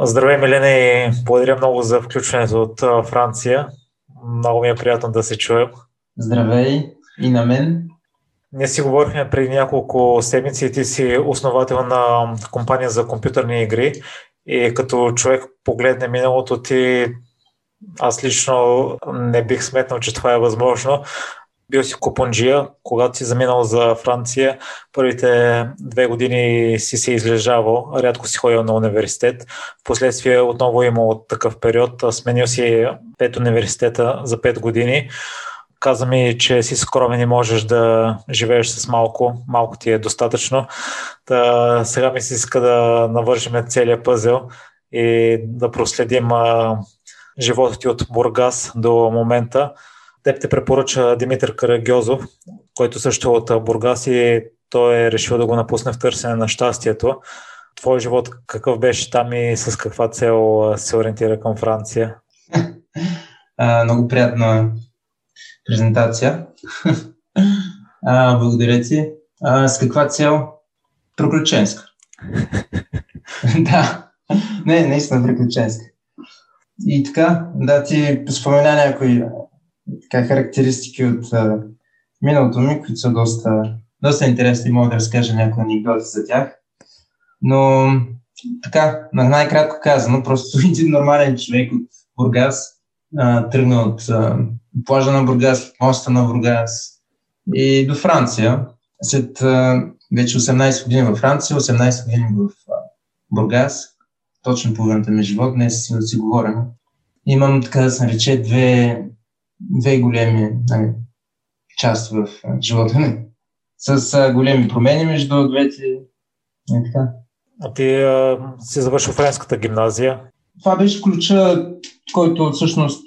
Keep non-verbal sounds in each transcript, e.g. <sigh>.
Здравей, Милена, и благодаря много за включването от Франция. Много ми е приятно да се чуем. Здравей и на мен. Ние си говорихме преди няколко седмици и ти си основател на компания за компютърни игри и като човек погледне миналото ти, аз лично не бих сметнал, че това е възможно. Бил си купонджия, когато си заминал за Франция, първите две години си се излежавал, рядко си ходил на университет. Впоследствие отново имал такъв период, сменил си пет университета за пет години. Каза ми, че си скромен и можеш да живееш с малко. Малко ти е достатъчно. Та, сега ми се иска да навършим целият пъзел и да проследим а, живота ти от Бургас до момента. Теб те препоръча Димитър Карагьозов, който също е от Бургас и той е решил да го напусне в търсене на щастието. Твой живот какъв беше там и с каква цел се ориентира към Франция? <laughs> А, много приятна презентация. <laughs> а, благодаря ти. А, с каква цел? Приключенска. <laughs> да. Не, наистина приключенска. И така, да ти спомена някои така, характеристики от а, миналото ми, които са доста, доста интересни. Мога да разкажа някои анекдоти за тях. Но така, най-кратко казано, просто <laughs> един нормален човек от Бургас а, тръгна от а, плажа на Бургас, моста на Бургас и до Франция. След а, вече 18 години във Франция, 18 години в а, Бургас, точно половината ми живот, днес си си говорим. Имам, така да се нарече, две, две големи нали, части в живота ми. С а, големи промени между двете. И така. А ти а, си завършил френската гимназия. Това беше ключа, който всъщност,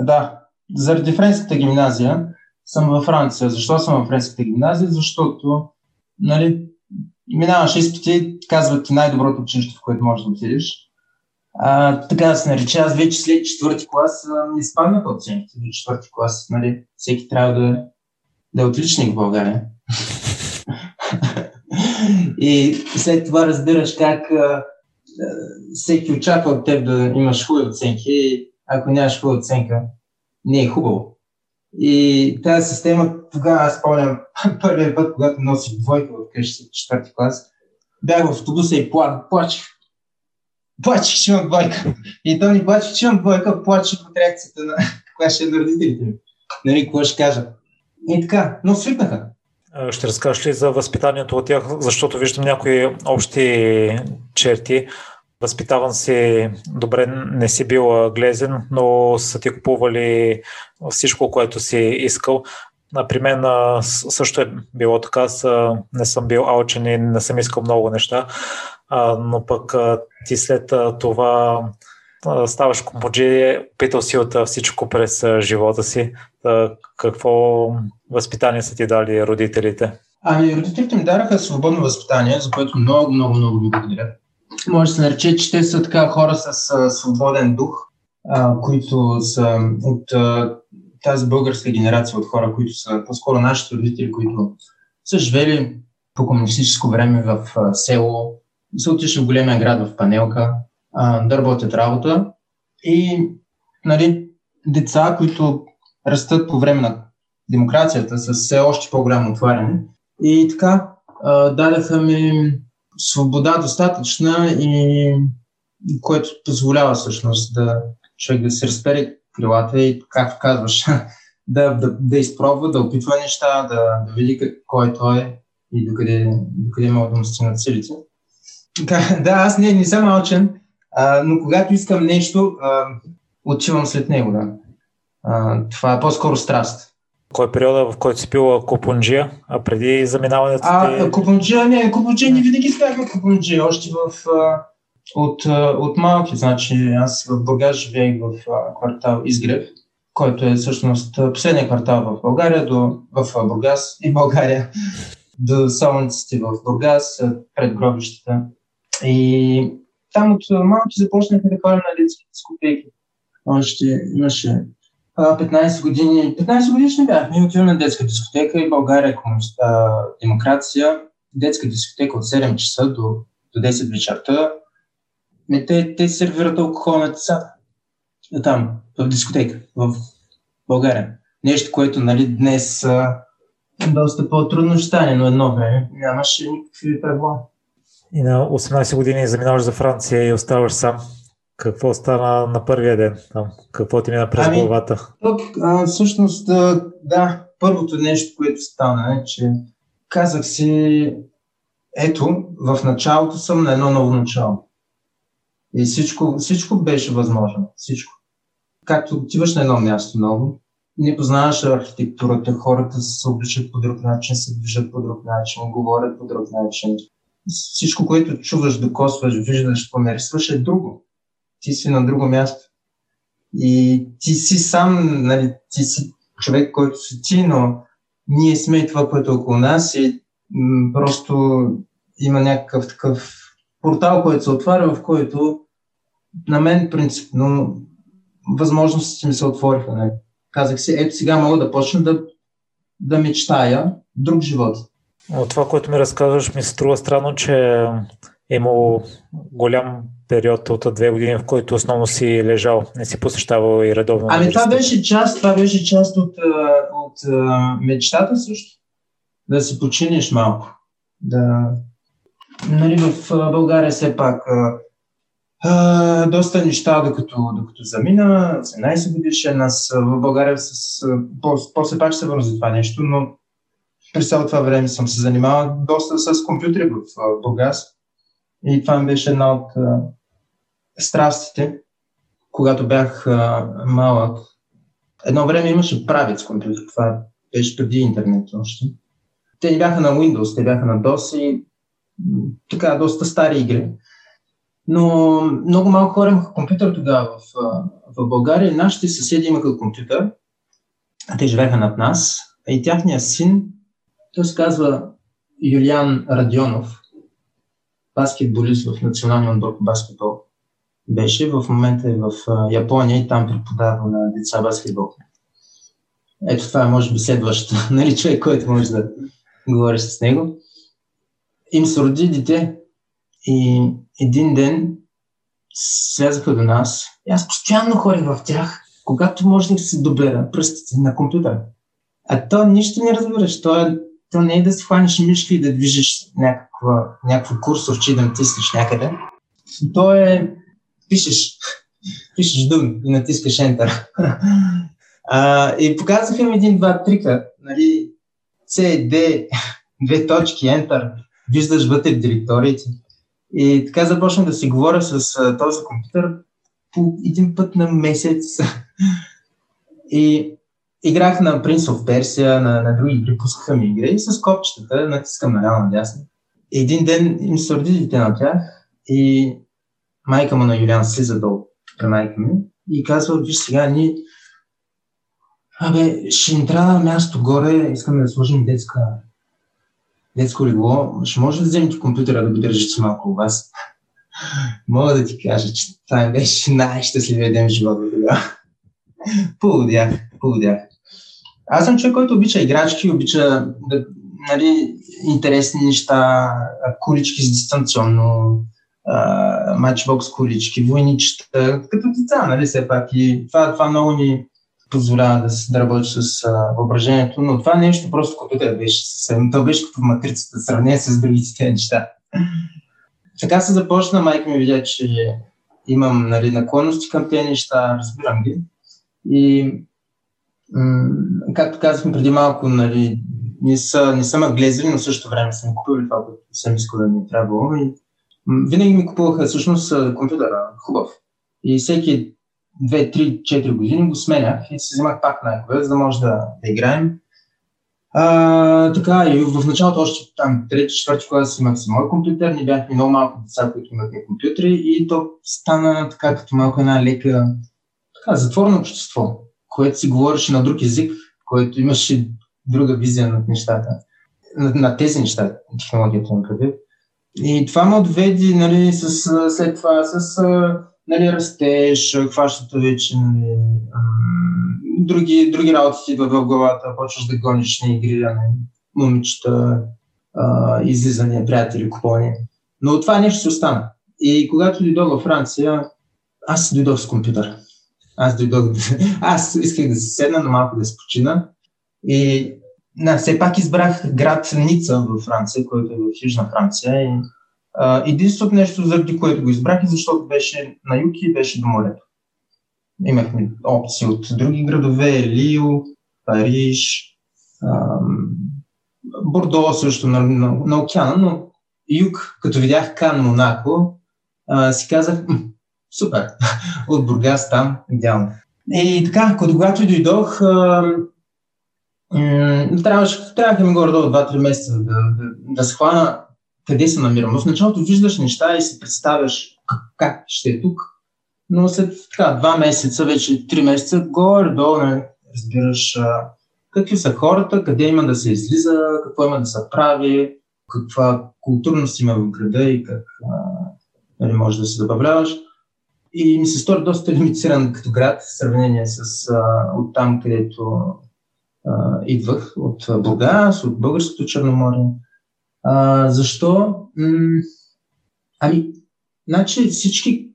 да, заради френската гимназия съм във Франция. Защо съм във френската гимназия? Защото, нали, минаваш изпити, казват ти най-доброто училище, в което можеш да отидеш. А, така да се нарича, аз вече след четвърти клас не изпаднах оценките до четвърти клас. Нали? Всеки трябва да, да е отличник в България. <laughs> и след това разбираш как а, всеки очаква от теб да имаш хубави оценки и ако нямаш хубава оценка, не е хубаво. И тази система, тогава аз спомням <laughs> първият път, когато носих двойка в къщи четвърти клас, бях в автобуса и пла, плачех. Плачех, че имам двойка. И то ни плаче, че имам двойка, плачех от реакцията на каква ще е на родителите ми. Нали, какво ще кажа. И така, но свикнаха. Ще разкажеш ли за възпитанието от тях, защото виждам някои общи черти. Възпитаван си добре, не си бил глезен, но са ти купували всичко, което си искал. При мен също е било така, не съм бил алчен и не съм искал много неща, но пък ти след това ставаш комподжи, питал си от всичко през живота си. Какво възпитание са ти дали родителите? Ами, родителите ми дараха свободно възпитание, за което много, много, много ви благодаря. Може да се нарече, че те са така хора с а, свободен дух, а, които са от а, тази българска генерация от хора, които са по-скоро нашите родители, които са живели по комунистическо време в а, село, са отишли в големия град в Панелка, да работят работа и нали, деца, които растат по време на демокрацията с все още по-голямо отваряне. И така, а, дадаха ми свобода достатъчна и което позволява всъщност да човек да се разпере крилата и, както казваш, <laughs> да, да, да изпробва, да опитва неща, да, да види кой той е и докъде, докъде мога да му стигнат силите. Да, аз не, не съм алчен, а, но когато искам нещо, а, отивам след него. Да. А, това е по-скоро страст. Кой е периода, в който си пил купунджия, а преди заминаването ти? А, купунджия, не, купунджия не винаги ставахме купунджия, още в, а, от, а, от малки. Значи аз в Бургас живеех в а, квартал Изгрев, който е всъщност последния квартал в България, до, в Бургас и България, до солниците в Бургас, пред гробищата. И там от малки започнахме да ходим на детски дискотеки. Още имаше 15 години, 15 годишни бяхме отиваме на детска дискотека и България е демокрация. Детска дискотека от 7 часа до, до 10 вечерта. Не, те, те сервират алкохол на децата. Там, в дискотека, в България. Нещо, което нали, днес доста по-трудно ще стане, но едно време нямаше никакви правила. И на 18 години заминаваш за Франция и оставаш сам. Какво стана на първия ден там? Какво ти мина през ами, главата? Тук, а, всъщност, да, да, първото нещо, което стана е, че казах си, ето, в началото съм на едно ново начало. И всичко, всичко беше възможно. Всичко. Както отиваш на едно място ново, не познаваш архитектурата, хората се обличат по друг начин, се движат по друг начин, говорят по друг начин. Всичко, което чуваш, докосваш, виждаш, померисваш е друго. Ти си на друго място. И ти си сам, нали, ти си човек, който си ти, но ние сме и това, което е около нас и м- просто има някакъв такъв портал, който се отваря, в който на мен принципно възможностите ми се отвориха. Не? Казах си, ето сега мога да почна да, да мечтая друг живот. От това, което ми разказваш, ми се струва странно, че е имало голям период от две години, в който основно си лежал, не си посещавал и редовно. Ами това беше част, това беше част от, от, мечтата също. Да се починеш малко. Да, нали, в България все пак а, доста неща, докато, докато замина, 17 годишен, аз в България с, после пак ще се върна за това нещо, но през цялото това време съм се занимавал доста с компютри в Бургас. И това ми беше една от а, страстите, когато бях а, малък. Едно време имаше правец компютър, това беше преди интернет още. Те не бяха на Windows, те бяха на DOS и така доста стари игри. Но много малко хора имаха компютър тогава в, в България. Нашите съседи имаха компютър, а те живееха над нас. И тяхният син, той се казва Юлиан Радионов, баскетболист в националния отбор по баскетбол. Беше, в момента е в Япония и там преподава на деца баскетбол. Ето това е, може би, следващото, <laughs> нали, човек, който може да говори с него. Им се роди дете и един ден слязаха до нас и аз постоянно ходих в тях, когато можех да се добера пръстите на компютъра. А то нищо не разбираш. То, е, то не е да си хванеш мишки и да движиш някаква, някакво курсорче и да натиснеш някъде. То е пишеш, <laughs> пишеш дум и натискаш Enter. <laughs> а, и показаха ми един-два трика, нали, C, D, <laughs> две точки, Enter, виждаш вътре в директориите. И така започнах да си говоря с а, този компютър по един път на месец. и играх на Prince of Persia, на, на други игри, пускаха ми игри и с копчетата натискам наляво надясно. Един ден им се родителите на тях и майка му на Юлиан слиза долу при майка ми и казва, виж сега, ние Абе, ще ни трябва място горе, искаме да сложим детска детско легло, ще може да вземете компютъра да го държите малко у вас. <laughs> Мога да ти кажа, че това беше най-щастливия ден в живота тогава. <laughs> Полудях, полудях. Аз съм човек, който обича играчки, обича да, нали, интересни неща, кулички с дистанционно, матчбокс кулички, войничета, като деца, нали, все пак. И това, това много ни позволява да, да работи с а, въображението, но това нещо просто компютър беше съвсем. То беше като матрицата, сравнение с другите неща. Така се започна, майка ми видя, че имам нали, наклонности към тези неща, разбирам ги. И както казахме преди малко, нали, не са, не са ме но също време съм купил това, което съм искал да ми е трябвало. И винаги ми купуваха всъщност компютъра, хубав. И всеки 2, 3, 4 години го сменях и си взимах пак най за да може да, да играем. А, така, и в началото още там, трети, четвърти клас имах си мой компютър, ни бяхме много малко деца, които имахме компютри и то стана така като малко една лека така, затворено общество, което си говореше на друг език, който имаше друга визия над нещата, на, на тези неща, технологията на предвид. И това ме отведи нали, с, след това с нали, растеш, хващате вече нали, други, други работи ти идват в главата, почваш да гониш на игри, на момичета, излизания, приятели, купони. Но това нещо си остана. И когато дойдох във Франция, аз дойдох с компютър. Аз дойдох, <laughs> аз исках да се седна, но малко да се почина. И да, все пак избрах град Ница в Франция, който е в Южна Франция. И, а, единственото нещо, заради което го избрах, е защото беше на юг и беше до морето. Имахме опции от други градове, Лио, Париж, ам, Бордо също на, на, на океана, но юг, като видях Кан, Монако, а, си казах, супер, <laughs> от Бургас там, идеално. И така, когато дойдох, трябваше, трябваха ми горе-долу 2-3 месеца да, да, да схвана къде се намирам. В началото виждаш неща и си представяш как, ще е тук, но след така, 2 месеца, вече 3 месеца, горе-долу не разбираш а, какви са хората, къде има да се излиза, какво има да се прави, каква културност има в града и как а, нали, може да се добавляваш. И ми се стори доста лимитиран като град в сравнение с а, от там, където а, идвах, от Бургас, от Българското Черноморие. А, защо? М- ами, значи всички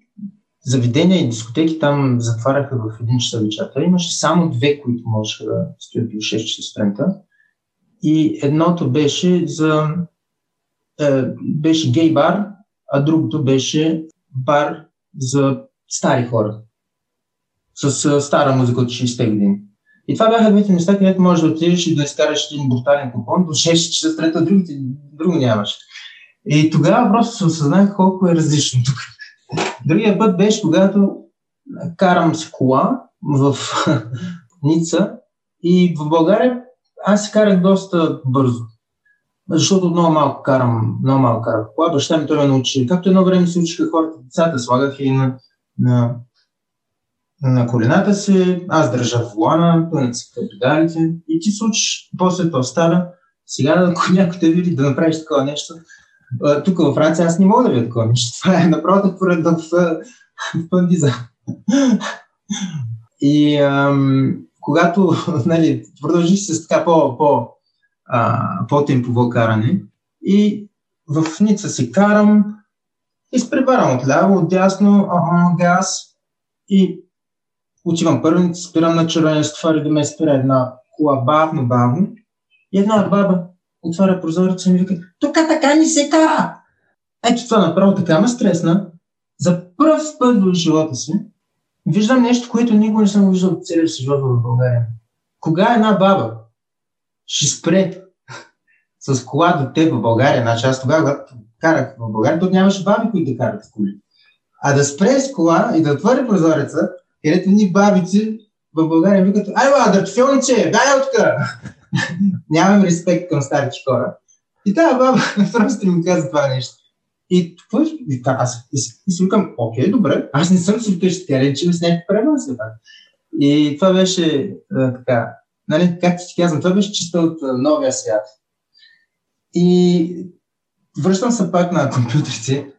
заведения и дискотеки там затваряха в един часа вечерта. Имаше само две, които можеха да стоят до 6 часа сутринта. И едното беше за е, беше гей бар, а другото беше бар за стари хора. С, с стара музика от 60-те години. И това бяха двете места, където можеш да отидеш и да изкараш един брутален купон до 6 часа, трета, другите, друго нямаш. И тогава просто се осъзнах колко е различно тук. Другия път беше, когато карам с кола в <laughs> Ница и в България аз се карах доста бързо. Защото много малко карам, много малко карах кола. Баща ми той ме научи. Както едно време се учиха хората, децата слагах и на, на, на колената си, аз държа волана, той нацепва педалите и ти се учиш, после това става. Сега, ако някой те види да направиш такова нещо, тук във Франция аз не мога да видя такова нещо. Това е направо поред в, в пандиза. И ам, когато <laughs> нали, продължих с така по, по, а, по-темпово каране и в Ница си карам, изпреварвам отляво, отдясно, ага, газ и отивам първо, спирам на червения стафар да ме спира една кола бавно, бавно и една баба отваря прозореца и ми вика, тук така ни се кара. Ето това направо така ме стресна. За първ път в живота си виждам нещо, което никога не съм виждал от целия си живот в България. Кога една баба ще спре <laughs> с кола до теб в България, значи аз тогава, карах в България, то нямаше баби, които да карат с коли. А да спре с кола и да отвори прозореца, където ни бабици в България викат, ай, ла, дъртфилниче, дай от <laughs> Нямам респект към старите хора. И тази баба <laughs> просто ми каза това нещо. И какво и, аз и, и си викам, окей, добре, аз не съм си вкъщи, тя рече с някакви правила пак. И това беше а, така, нали, както ти казвам, това беше чисто от а, новия свят. И връщам се пак на компютрите.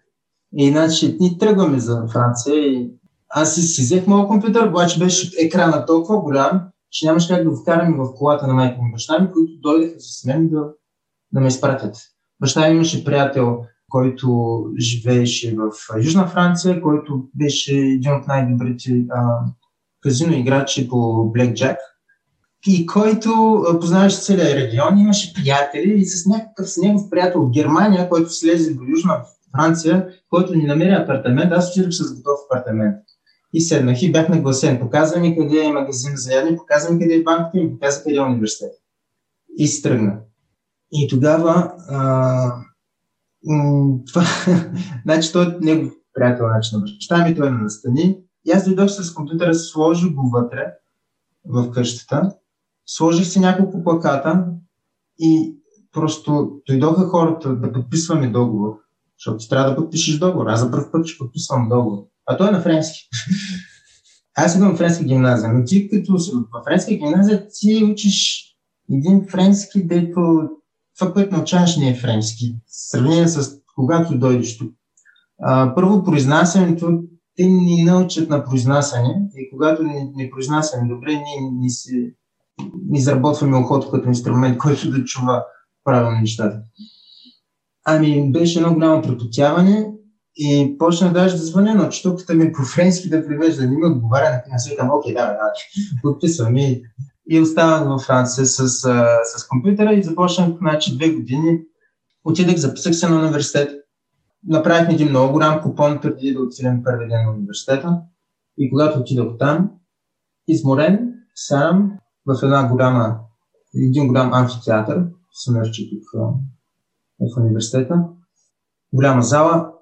И значи ни тръгваме за Франция и аз си, си взех моят компютър, обаче беше екрана толкова голям, че нямаше как да го вкараме в колата на майка ми баща ми, които дойдеха с мен да, да ме изпратят. Баща ми имаше приятел, който живееше в Южна Франция, който беше един от най-добрите казино играчи по Black Jack и който познаваше целия регион, имаше приятели и с някакъв с негов приятел от Германия, който слезе до Южна Франция, който ни намери апартамент, аз отидох с готов апартамент. И седнах и бях нагласен. Показва ми къде е магазин за ядене, показва ми къде е банката и показва къде е университет. И се тръгна. И тогава а, това, <laughs> значи той е негов приятел, значи на баща ми, той е на настани. И аз дойдох с компютъра, сложих го вътре в къщата, сложих си няколко плаката и просто дойдоха хората да подписваме договор, защото ти трябва да подпишеш договор. Аз за първ път ще подписвам договор. А той е на френски. <laughs> Аз идвам в френска гимназия, но ти като си в френска гимназия, ти учиш един френски, дето това, което научаваш не е френски. В сравнение с когато дойдеш тук. А, първо, произнасянето, те ни научат на произнасяне и когато не, не произнасяме добре, ние ни, си, ни изработваме ухото като инструмент, който да чува правилно нещата. Ами, беше едно голямо препотяване И почнах даже да звъня на учителката ми по френски да превежда. Не ми отговаря на си викам, окей, да, да, подписвам и, и останах във Франция с, с, компютъра и започнах, значи, две години. Отидах, записах се на университет. Направихме един много голям купон преди да отидем първи ден на университета. И когато отидох там, изморен, сам, в една голяма, един голям амфитеатър, се нарича тук в университета, голяма зала,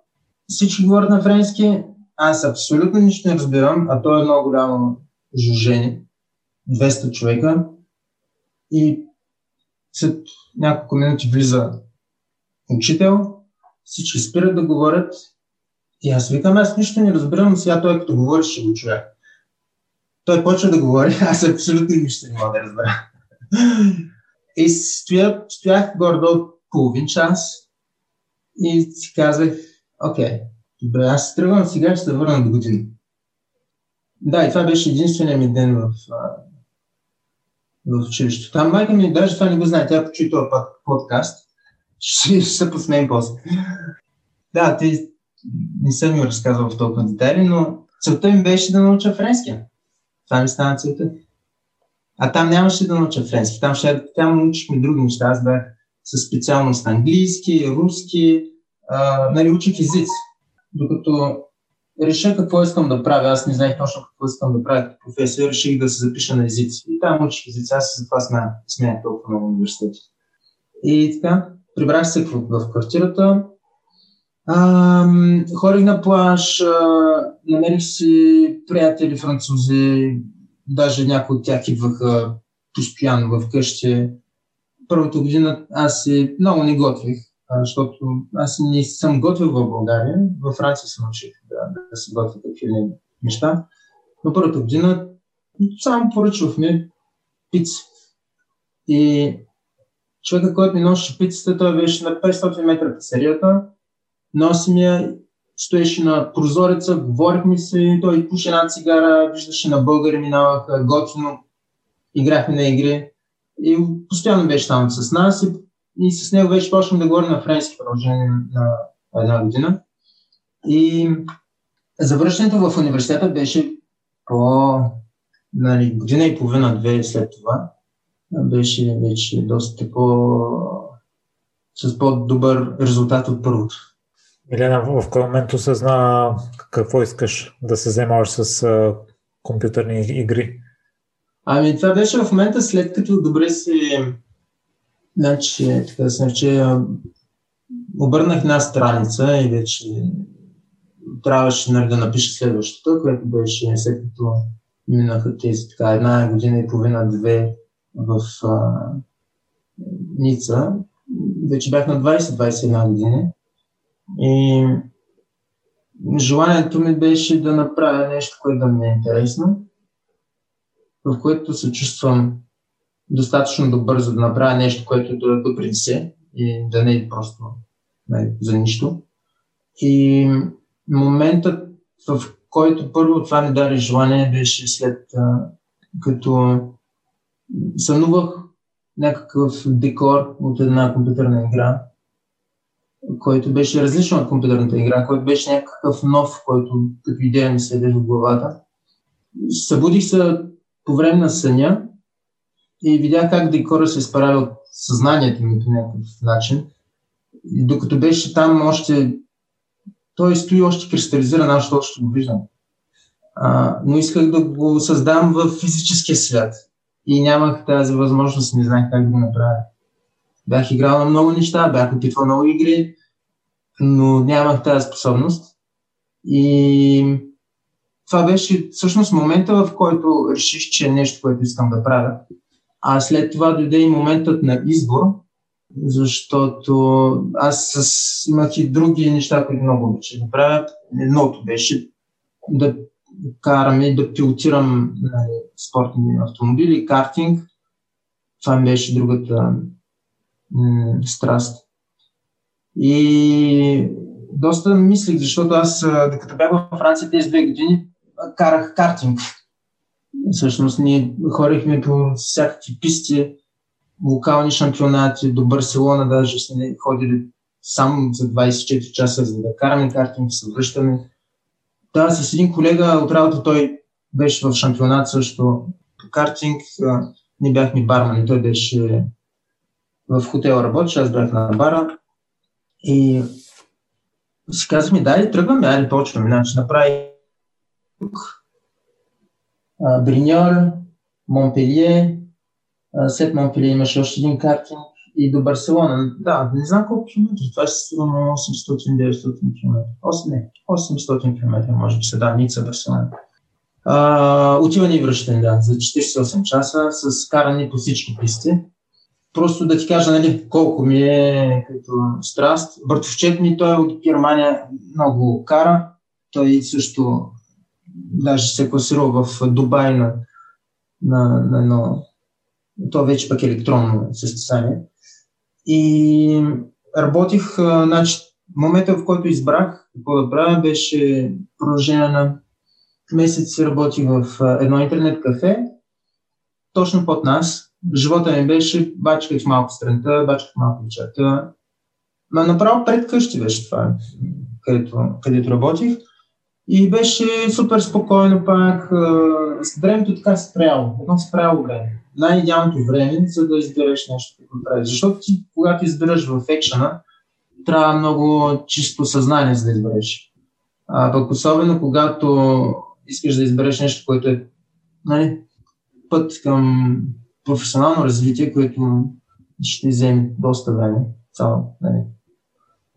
всички говорят на френски, аз абсолютно нищо не разбирам, а то е много голямо жужение. 200 човека. И след няколко минути влиза учител, всички спират да говорят и аз викам, аз нищо не разбирам, сега той като говори ще го чуя. Той почва да говори, <laughs> аз абсолютно нищо не мога да разбера. И стоях, стоях гордо половин час и си казах, окей, добре, аз тръгвам сега, ще се върна до година. Да, и това беше единствения ми ден в, в училището. Там майка ми даже това не го знае, тя почуи този подкаст. Ще, ще се посмеем после. Да, ти не съм ми разказвал в толкова детайли, но целта ми беше да науча френски. Това ми стана целта. А там нямаше да науча френски. Там, ще, там научихме други неща. Аз бях със специалност английски, руски, а, нали, учих езици. Докато реша какво искам да правя, аз не знаех точно какво искам да правя като професия, реших да се запиша на езици. И там учих езици, аз затова смея толкова много университети. И така, прибрах се в, в квартирата, хорих на плаж, а, намерих си приятели французи, даже някои от тях идваха постоянно в къщи. Първата година аз си много не готвих, защото аз не съм готвил в България. Във Франция се научих да, да се готвя такива неща. Но първата година само поръчвахме пици. И човека, който ми носеше пицата, той беше на 500 метра пицарията носи ми стоеше на прозореца, говорихме се, той пуше една цигара, виждаше на българи минаваха, готино, играхме на игри и постоянно беше там с нас и, и с него вече почнах да говоря на френски продължение на една година. И завръщането в университета беше по нали, година и половина, две след това. Беше вече доста по с по-добър резултат от първото. Милена, в кой момент осъзна какво искаш да се занимаваш с а, компютърни игри? Ами това беше в момента след като добре си значи, така да се че обърнах една страница и вече трябваше нали, да напиша следващата, което беше след като минаха тези така една година и половина, две в а, Ница. Вече бях на 20-21 години. И желанието ми беше да направя нещо, което да ми е интересно, в което се чувствам достатъчно добър, за да направя нещо, което да допринесе и да не е просто не, нали, за нищо. И моментът, в който първо това ми даде желание, беше след като сънувах някакъв декор от една компютърна игра който беше различен от компютърната игра, който беше някакъв нов, който като идея ми седе в главата. Събудих се по време на съня и видях как декора се изправя от съзнанието ми по някакъв начин. И докато беше там още, той стои още кристализиран, аз още го виждам. А, но исках да го създам в физическия свят. И нямах тази възможност, не знаех как да го направя. Бях играл на много неща, бях опитвал много игри, но нямах тази способност. И това беше всъщност момента, в който реших, че е нещо, което искам да правя. А след това дойде и моментът на избор, защото аз с, имах и други неща, които много обичах да правя. Едното беше да карам и да пилотирам нали, спортни автомобили, картинг. Това беше другата м- страст. И доста мислих, защото аз, докато бях в Франция тези две години, карах картинг. Всъщност ние хорихме по всякакви писти, локални шампионати, до Барселона даже сме ходили само за 24 часа, за да караме картинг, се връщаме. Да, с един колега от работа той беше в шампионат също по картинг. Ние бяхме бармани, той беше в хотела работеше, аз бях на бара. И си казахме, дай тръгваме, айде почваме. Значи направи Бриньор, Монпелие, след Монпелие имаше още един картинг и до Барселона. Да, не знам колко километри, това ще струва 800-900 км. 8, не, 800 км, може би да, Ница, Барселона. Uh, отиване и връщане, да, за 48 часа с каране по всички писти. Просто да ти кажа, нали, колко ми е като страст. Бъртовчет ми, той е от Германия, много кара. Той също даже се класирал в Дубай на, на, на едно, то вече пък електронно състезание. И работих, значи, момента в който избрах какво да правя, беше продължение на месец работих в едно интернет кафе, точно под нас. Живота ми беше, бачках малко страната, бачках малко децата. Но направо пред къщи беше това, където, където работих. И беше супер спокойно пак. Времето така спряло. Едно спряло време. Най-идеалното време, за да избереш нещо, какво правиш. Защото ти, когато избереш в екшена, трябва много чисто съзнание, за да избереш. А пък особено когато искаш да избереш нещо, което е нали, път към професионално развитие, което ще вземе доста време, цяло, нали,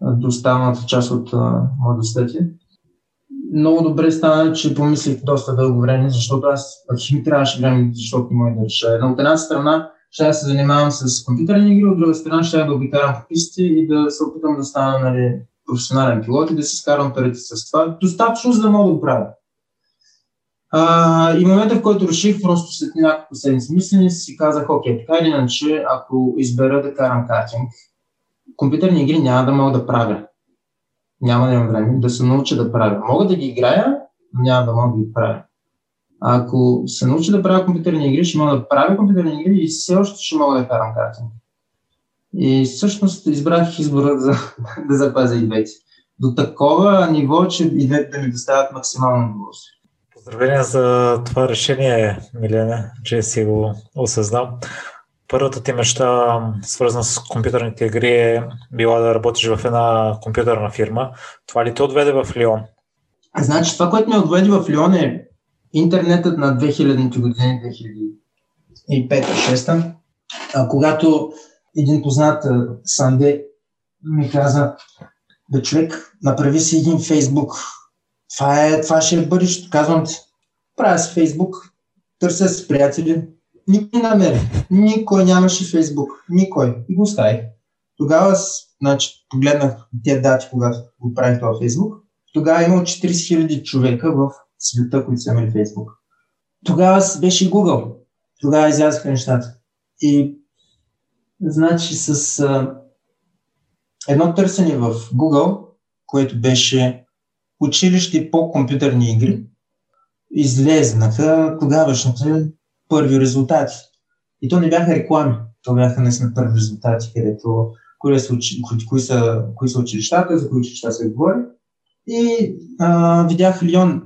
до останалата част от младостта много добре стана, че помислих доста дълго време, защото аз ми трябваше време, защото не да реша. Но от една страна ще се занимавам с компютърни игри, от друга страна ще да обикарам по писти и да се опитам да стана нали, професионален пилот и да се скарам парите с това. Достатъчно, за да мога да правя. А, и момента, в който реших, просто след няколко седмици мислене, си казах, окей, така или иначе, ако избера да карам картинг, компютърни игри няма да мога да правя няма да имам време да се науча да правя. Мога да ги играя, но няма да мога да ги правя. Ако се науча да правя компютърни игри, ще мога да правя компютърни игри и все още ще мога да карам карта. И всъщност избрах избора <laughs> за, да запазя и двете. До такова ниво, че и двете да ми доставят максимално удоволствие. Поздравления за това решение, Милене, че си го осъзнал. Първата ти мечта, свързана с компютърните игри, е била да работиш в една компютърна фирма. Това ли те отведе в Лион? Значи, това, което ме отведе в Лион е интернетът на 2000-те години, 2005-2006, когато един познат Санде ми каза, бе човек, направи си един Фейсбук. Това, е, това ще е бъдещето. Казвам ти, правя си Фейсбук, търся с приятели, никой не намери. Никой нямаше Фейсбук. Никой. И го оставих. Тогава, значи, погледнах тези дати, когато го правих това Фейсбук. Тогава имал 40 000 човека в света, които са имали Фейсбук. Тогава беше и Google. Тогава излязаха нещата. И значи с а, едно търсене в Google, което беше училище по компютърни игри, излезнаха тогавашните първи резултати. И то не бяха реклами, то бяха наистина първи резултати, където кои са, кои, са, кои са училищата, за кои училища се говори. И а, видях Лион.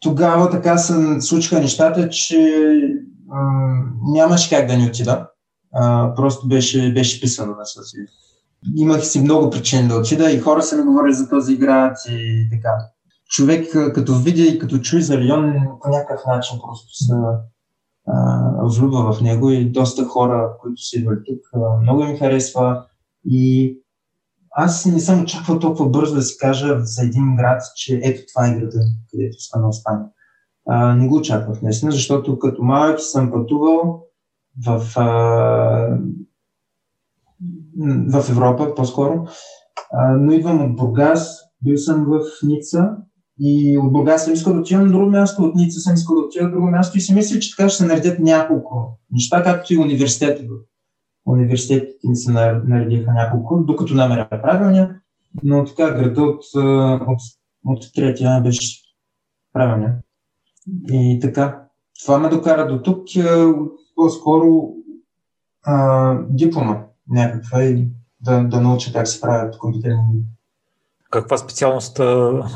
Тогава така се случиха нещата, че а, нямаше как да ни отида. А, просто беше, беше писано на света. Имах си много причини да отида и хора са ми говорили за този град и така. Човек като види и като чуи за Лион по някакъв начин просто са влюбва в него и доста хора, които са идвали тук, много ми харесва и аз не съм очаквал толкова бързо да си кажа за един град, че ето това е града, където да остана. А, не го очаквах наистина, защото като малък съм пътувал в, а, в Европа по-скоро, а, но идвам от Бургас, бил съм в Ница. И от Бургас съм искал да отида на друго място, от Ница съм искал да отида на друго място. И си мисля, че така ще се наредят няколко неща, както и университета. Университетите ни се наредиха няколко, докато намеря правилния, но така града от, от, от третия беше правилния. И така, това ме докара до тук, по-скоро диплома някаква и да, да науча как се правят компютърни Каква специалност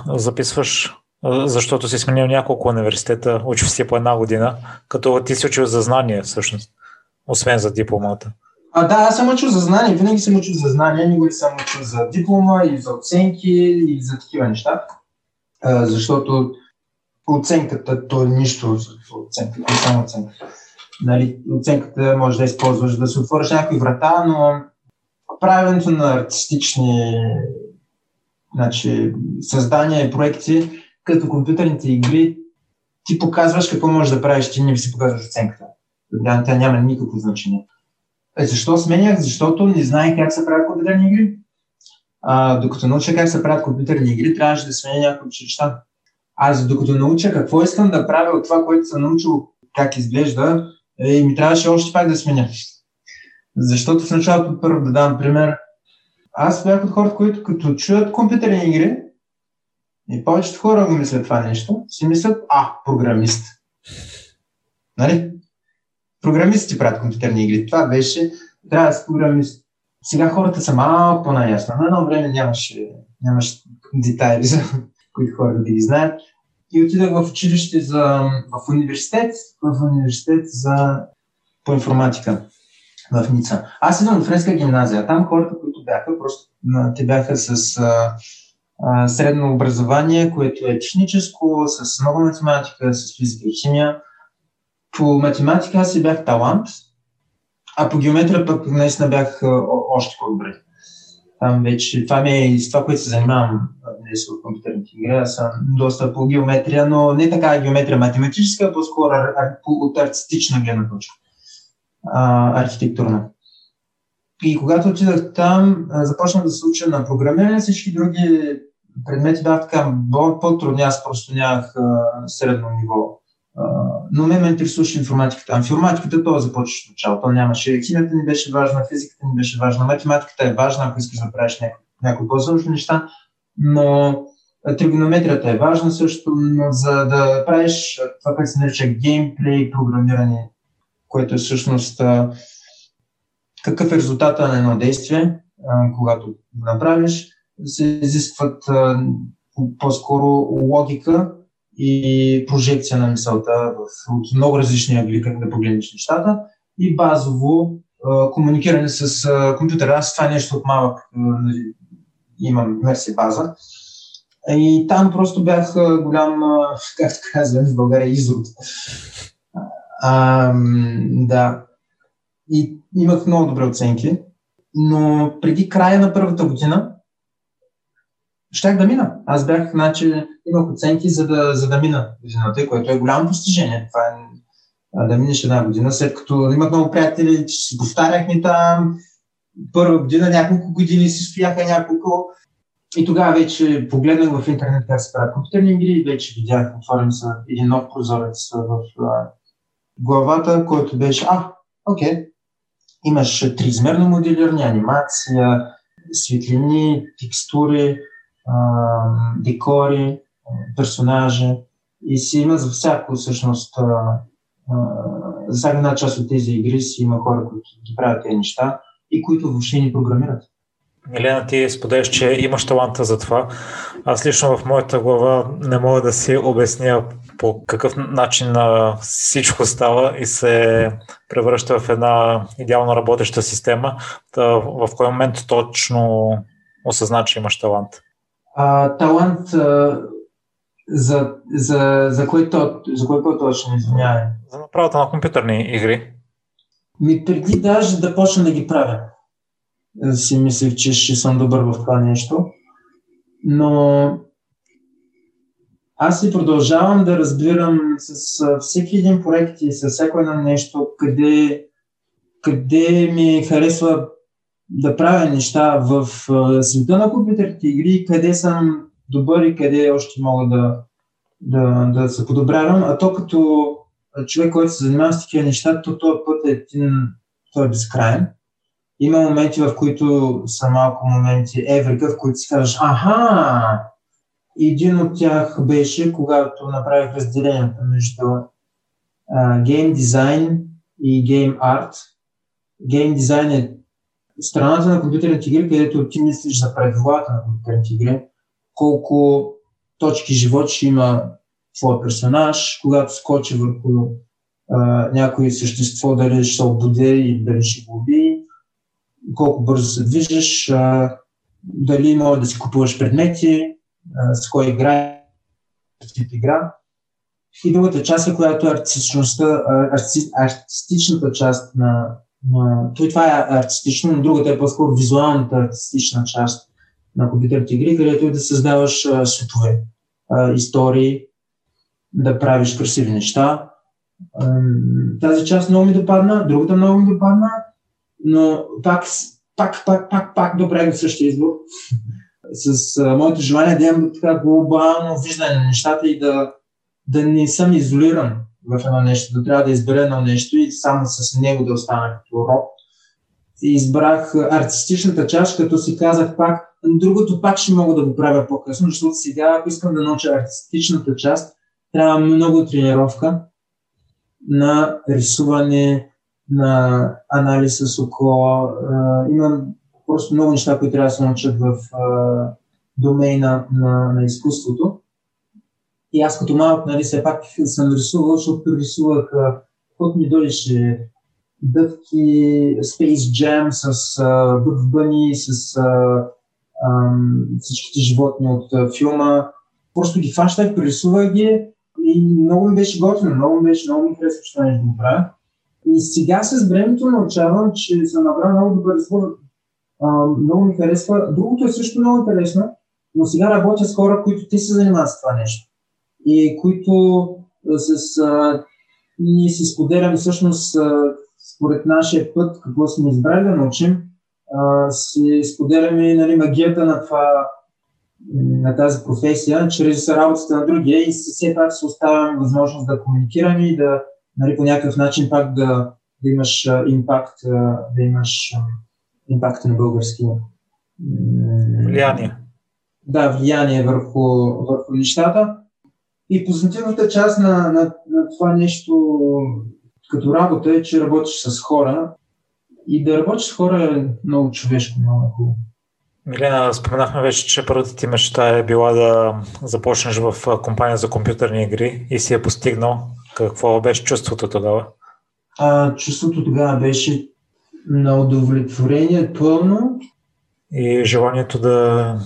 записваш? Защото си сменил няколко университета, учил си по една година, като ти си учил за знание всъщност, освен за дипломата. А, да, аз съм учил за знание, винаги съм учил за знание, никога съм учил за диплома и за оценки и за такива неща. А, защото оценката, то е нищо за оценката, е само оценка. Нали, оценката може да използваш да се отвориш някакви врата, но правенето на артистични значи, създания и проекти, като компютърните игри, ти показваш какво можеш да правиш, ти не ви си показваш оценката. Тя няма никакво значение. Е, защо сменях? Защото не знаех как се правят компютърни игри. А, докато науча как се правят компютърни игри, трябваше да сменя някои неща. Аз докато науча какво искам да правя от това, което съм научил как изглежда, е, ми трябваше още пак да сменя. Защото в началото първо да дам пример. Аз бях от хората, които като чуят компютърни игри, и повечето хора го мислят това нещо, си мислят, а, програмист. Нали? Програмисти правят компютърни игри. Това беше, трябва да си програмист. Сега хората са малко по-наясно. На едно време нямаше, нямаше детайли, за които хората да ги знаят. И отидах в училище за, в университет, в университет за по информатика в Ница. Аз идвам от френска гимназия. Там хората, които бяха, просто те бяха с а, а, средно образование, което е техническо, с много математика, с физика и химия. По математика аз си бях талант, а по геометрия пък наистина бях още по-добре. Там вече, това ми е с това, което се занимавам днес в компютърните игри. Аз съм доста по геометрия, но не така геометрия математическа, а по-скоро от артистична гледна точка. архитектурна. И когато отидах там, започнах да се уча на програмиране, всички други предмети бяха така по-трудни, аз просто нямах средно ниво но ме ме интересуваше информатиката. Информатиката това започваш от началото. Нямаше. Химията ни беше важна, физиката ни беше важна, математиката е важна, ако искаш да правиш някои, някои по-сложни неща, но тригонометрията е важна също, но за да правиш това, което се нарича геймплей, програмиране, което е всъщност какъв е резултата на едно действие, когато го направиш, се изискват по-скоро логика и прожекция на мисълта от много различни ъгли, как да погледнеш нещата и базово комуникиране с компютъра. Аз това е нещо от малък нали, имам мерси база. И там просто бях голям, <laughs> както казвам в България, изрод. А, да. И имах много добри оценки, но преди края на първата година щях да мина. Аз бях, значи, имах оценки за да, за да мина годината, което е голямо постижение. Това е да минеш една година, след като имах много приятели, че си повтаряхме там, първа година, няколко години си стояха няколко. И тогава вече погледнах в интернет как се правят компютърни игри и вече видях, отворен са един нов прозорец в главата, който беше, а, окей, имаш триизмерно моделиране, анимация, светлини, текстури, декори, персонажи. И си има за всяко всъщност за всяка една част от тези игри си има хора, които ги правят тези неща и които въобще ни програмират. Милена, ти споделяш, че имаш таланта за това. Аз лично в моята глава не мога да си обясня по какъв начин всичко става и се превръща в една идеално работеща система. в кой момент точно осъзна, че имаш талант? а, талант а, за, за, за кой то, за кой по-точно, извинявай? За направата на компютърни игри. Ми преди даже да почна да ги правя. Си мислех, че ще съм добър в това нещо. Но аз си продължавам да разбирам с всеки един проект и с всяко едно нещо, къде, къде ми харесва да правя неща в света на компютърните игри, къде съм добър и къде още мога да, да, да се подобрявам. А то като човек, който се занимава с такива неща, то този път е един, той е безкрайен. Има моменти, в които са малко моменти еврика, в които си казваш, аха, един от тях беше, когато направих разделението между гейм дизайн и гейм арт. Гейм дизайн е страната на компютърните игри, където ти мислиш за правилата на компютърните игри, колко точки живот ще има твой персонаж, когато скочи върху а, някое същество, дали ще се обуде и дали ще го уби, колко бързо се движиш, а, дали може да си купуваш предмети, а, с кой играе, тип игра. И другата част е, която е артистичността, артистичната част на, на... Той това е артистично, но другата е по-скоро визуалната артистична част на компютърните игри, където е да създаваш а, светове, а, истории, да правиш красиви неща. Тази част много ми допадна, другата много ми допадна, но пак, пак, пак, пак, пак добре същия избор. <laughs> С моето желание да имам така глобално виждане на нещата и да, да не съм изолиран в едно нещо, да трябва да избера едно нещо и само с него да остана като роб. Избрах артистичната част, като си казах пак, другото пак ще мога да го правя по-късно, защото сега, ако искам да науча артистичната част, трябва много тренировка на рисуване, на анализ с око. Имам просто много неща, които трябва да се научат в домейна на, на изкуството. И аз като малък, нали, все пак съм рисувал, защото рисувах каквото ми дойдеше дъвки, Space Jam с Бъв Бъни, с а, а, всичките животни от а, филма. Просто ги фащах, прерисувах ги и много ми беше готино, много ми беше, много ми харесва, че това нещо го правя. И сега с времето научавам, че съм направил много добър избор. много ми харесва. Другото е също много интересно, но сега работя с хора, които те се занимават с това нещо и които с, а, ние си споделяме всъщност а, според нашия път, какво сме избрали да научим, а, си споделяме нали, магията на, това, на тази професия, чрез работата на другия и все пак се оставяме възможност да комуникираме и да нали, по някакъв начин пак да, да имаш импакт, да имаш импакт на български. Влияние. Да, влияние върху, върху нещата. И позитивната част на, на, на това нещо като работа е, че работиш с хора и да работиш с хора е много човешко, много хубаво. Милена, споменахме вече, че първата ти мечта е била да започнеш в компания за компютърни игри и си е постигнал. Какво беше чувството тогава? А, чувството тогава беше на удовлетворение пълно. И желанието да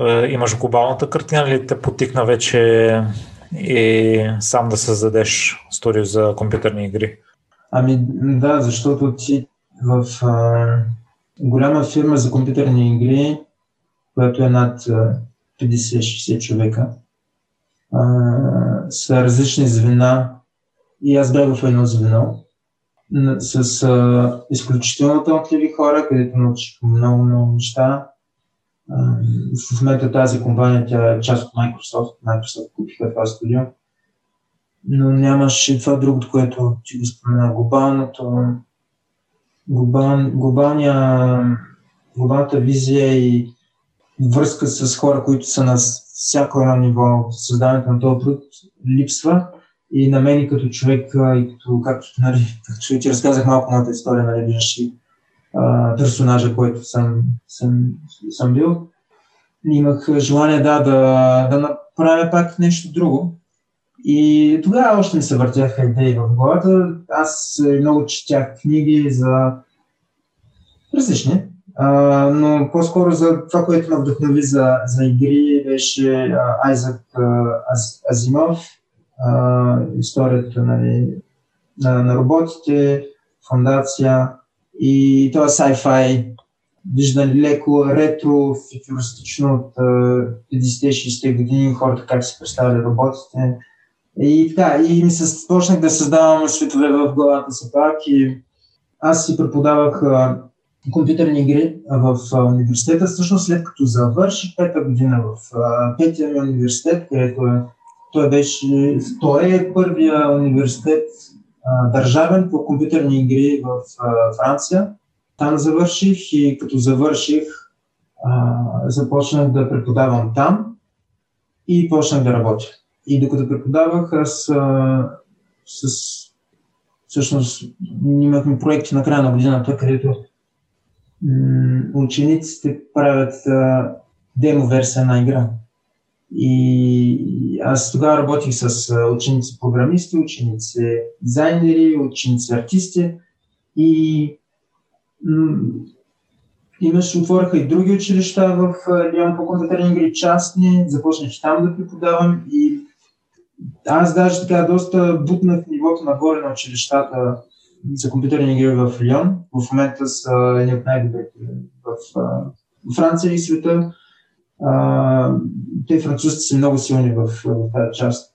е, имаш глобалната картина ли те потикна вече и сам да създадеш студио за компютърни игри? Ами да, защото ти в а, голяма фирма за компютърни игри, която е над 50-60 човека, а, са различни звена и аз бях в едно звено с а, изключително талантливи хора, където научих много, много неща в момента тази компания тя е част от Microsoft. Microsoft купиха това студио. Но нямаше това другото, което ти го спомена. Глобалното, глобал, глобалния, глобалната визия и връзка с хора, които са на всяко едно ниво, създаването на този труд липсва. И на мен като човек, и като, както, нали, както ти разказах малко моята история, нали, виждаш и персонажа, който съм, съм, съм бил. Имах желание да, да, да направя пак нещо друго. И тогава още ми се въртяха идеи в главата. Аз много четях книги за различни, а, но по-скоро за това, което ме вдъхнови за, за игри, беше а, Айзак Аз, Азимов, а, историята нали, на, на роботите, фундация. И това sci-fi, виждане леко ретро, футуристично от 50-60 години, хората как се представяли роботите. И така, и ми се почнах да създавам светове в главата си пак и аз си преподавах а, компютърни игри в а, университета, всъщност след като завърших пета година в а, петия ми университет, където е, той беше, той е първия университет държавен по компютърни игри в Франция. Там завърших и като завърших, започнах да преподавам там и почнах да работя. И докато преподавах, аз с всъщност имахме проекти на края на годината, където учениците правят демо версия на игра. И аз тогава работих с ученици програмисти, ученици дизайнери, ученици артисти и имаше, отвориха и други училища в Лион по компютърни игри, частни, започнах там да преподавам и аз даже така доста бутнах нивото нагоре на училищата за компютърни игри в Лион. В момента са едни от най-добрите в, Франция и света. А, те французите са много силни в, в тази част.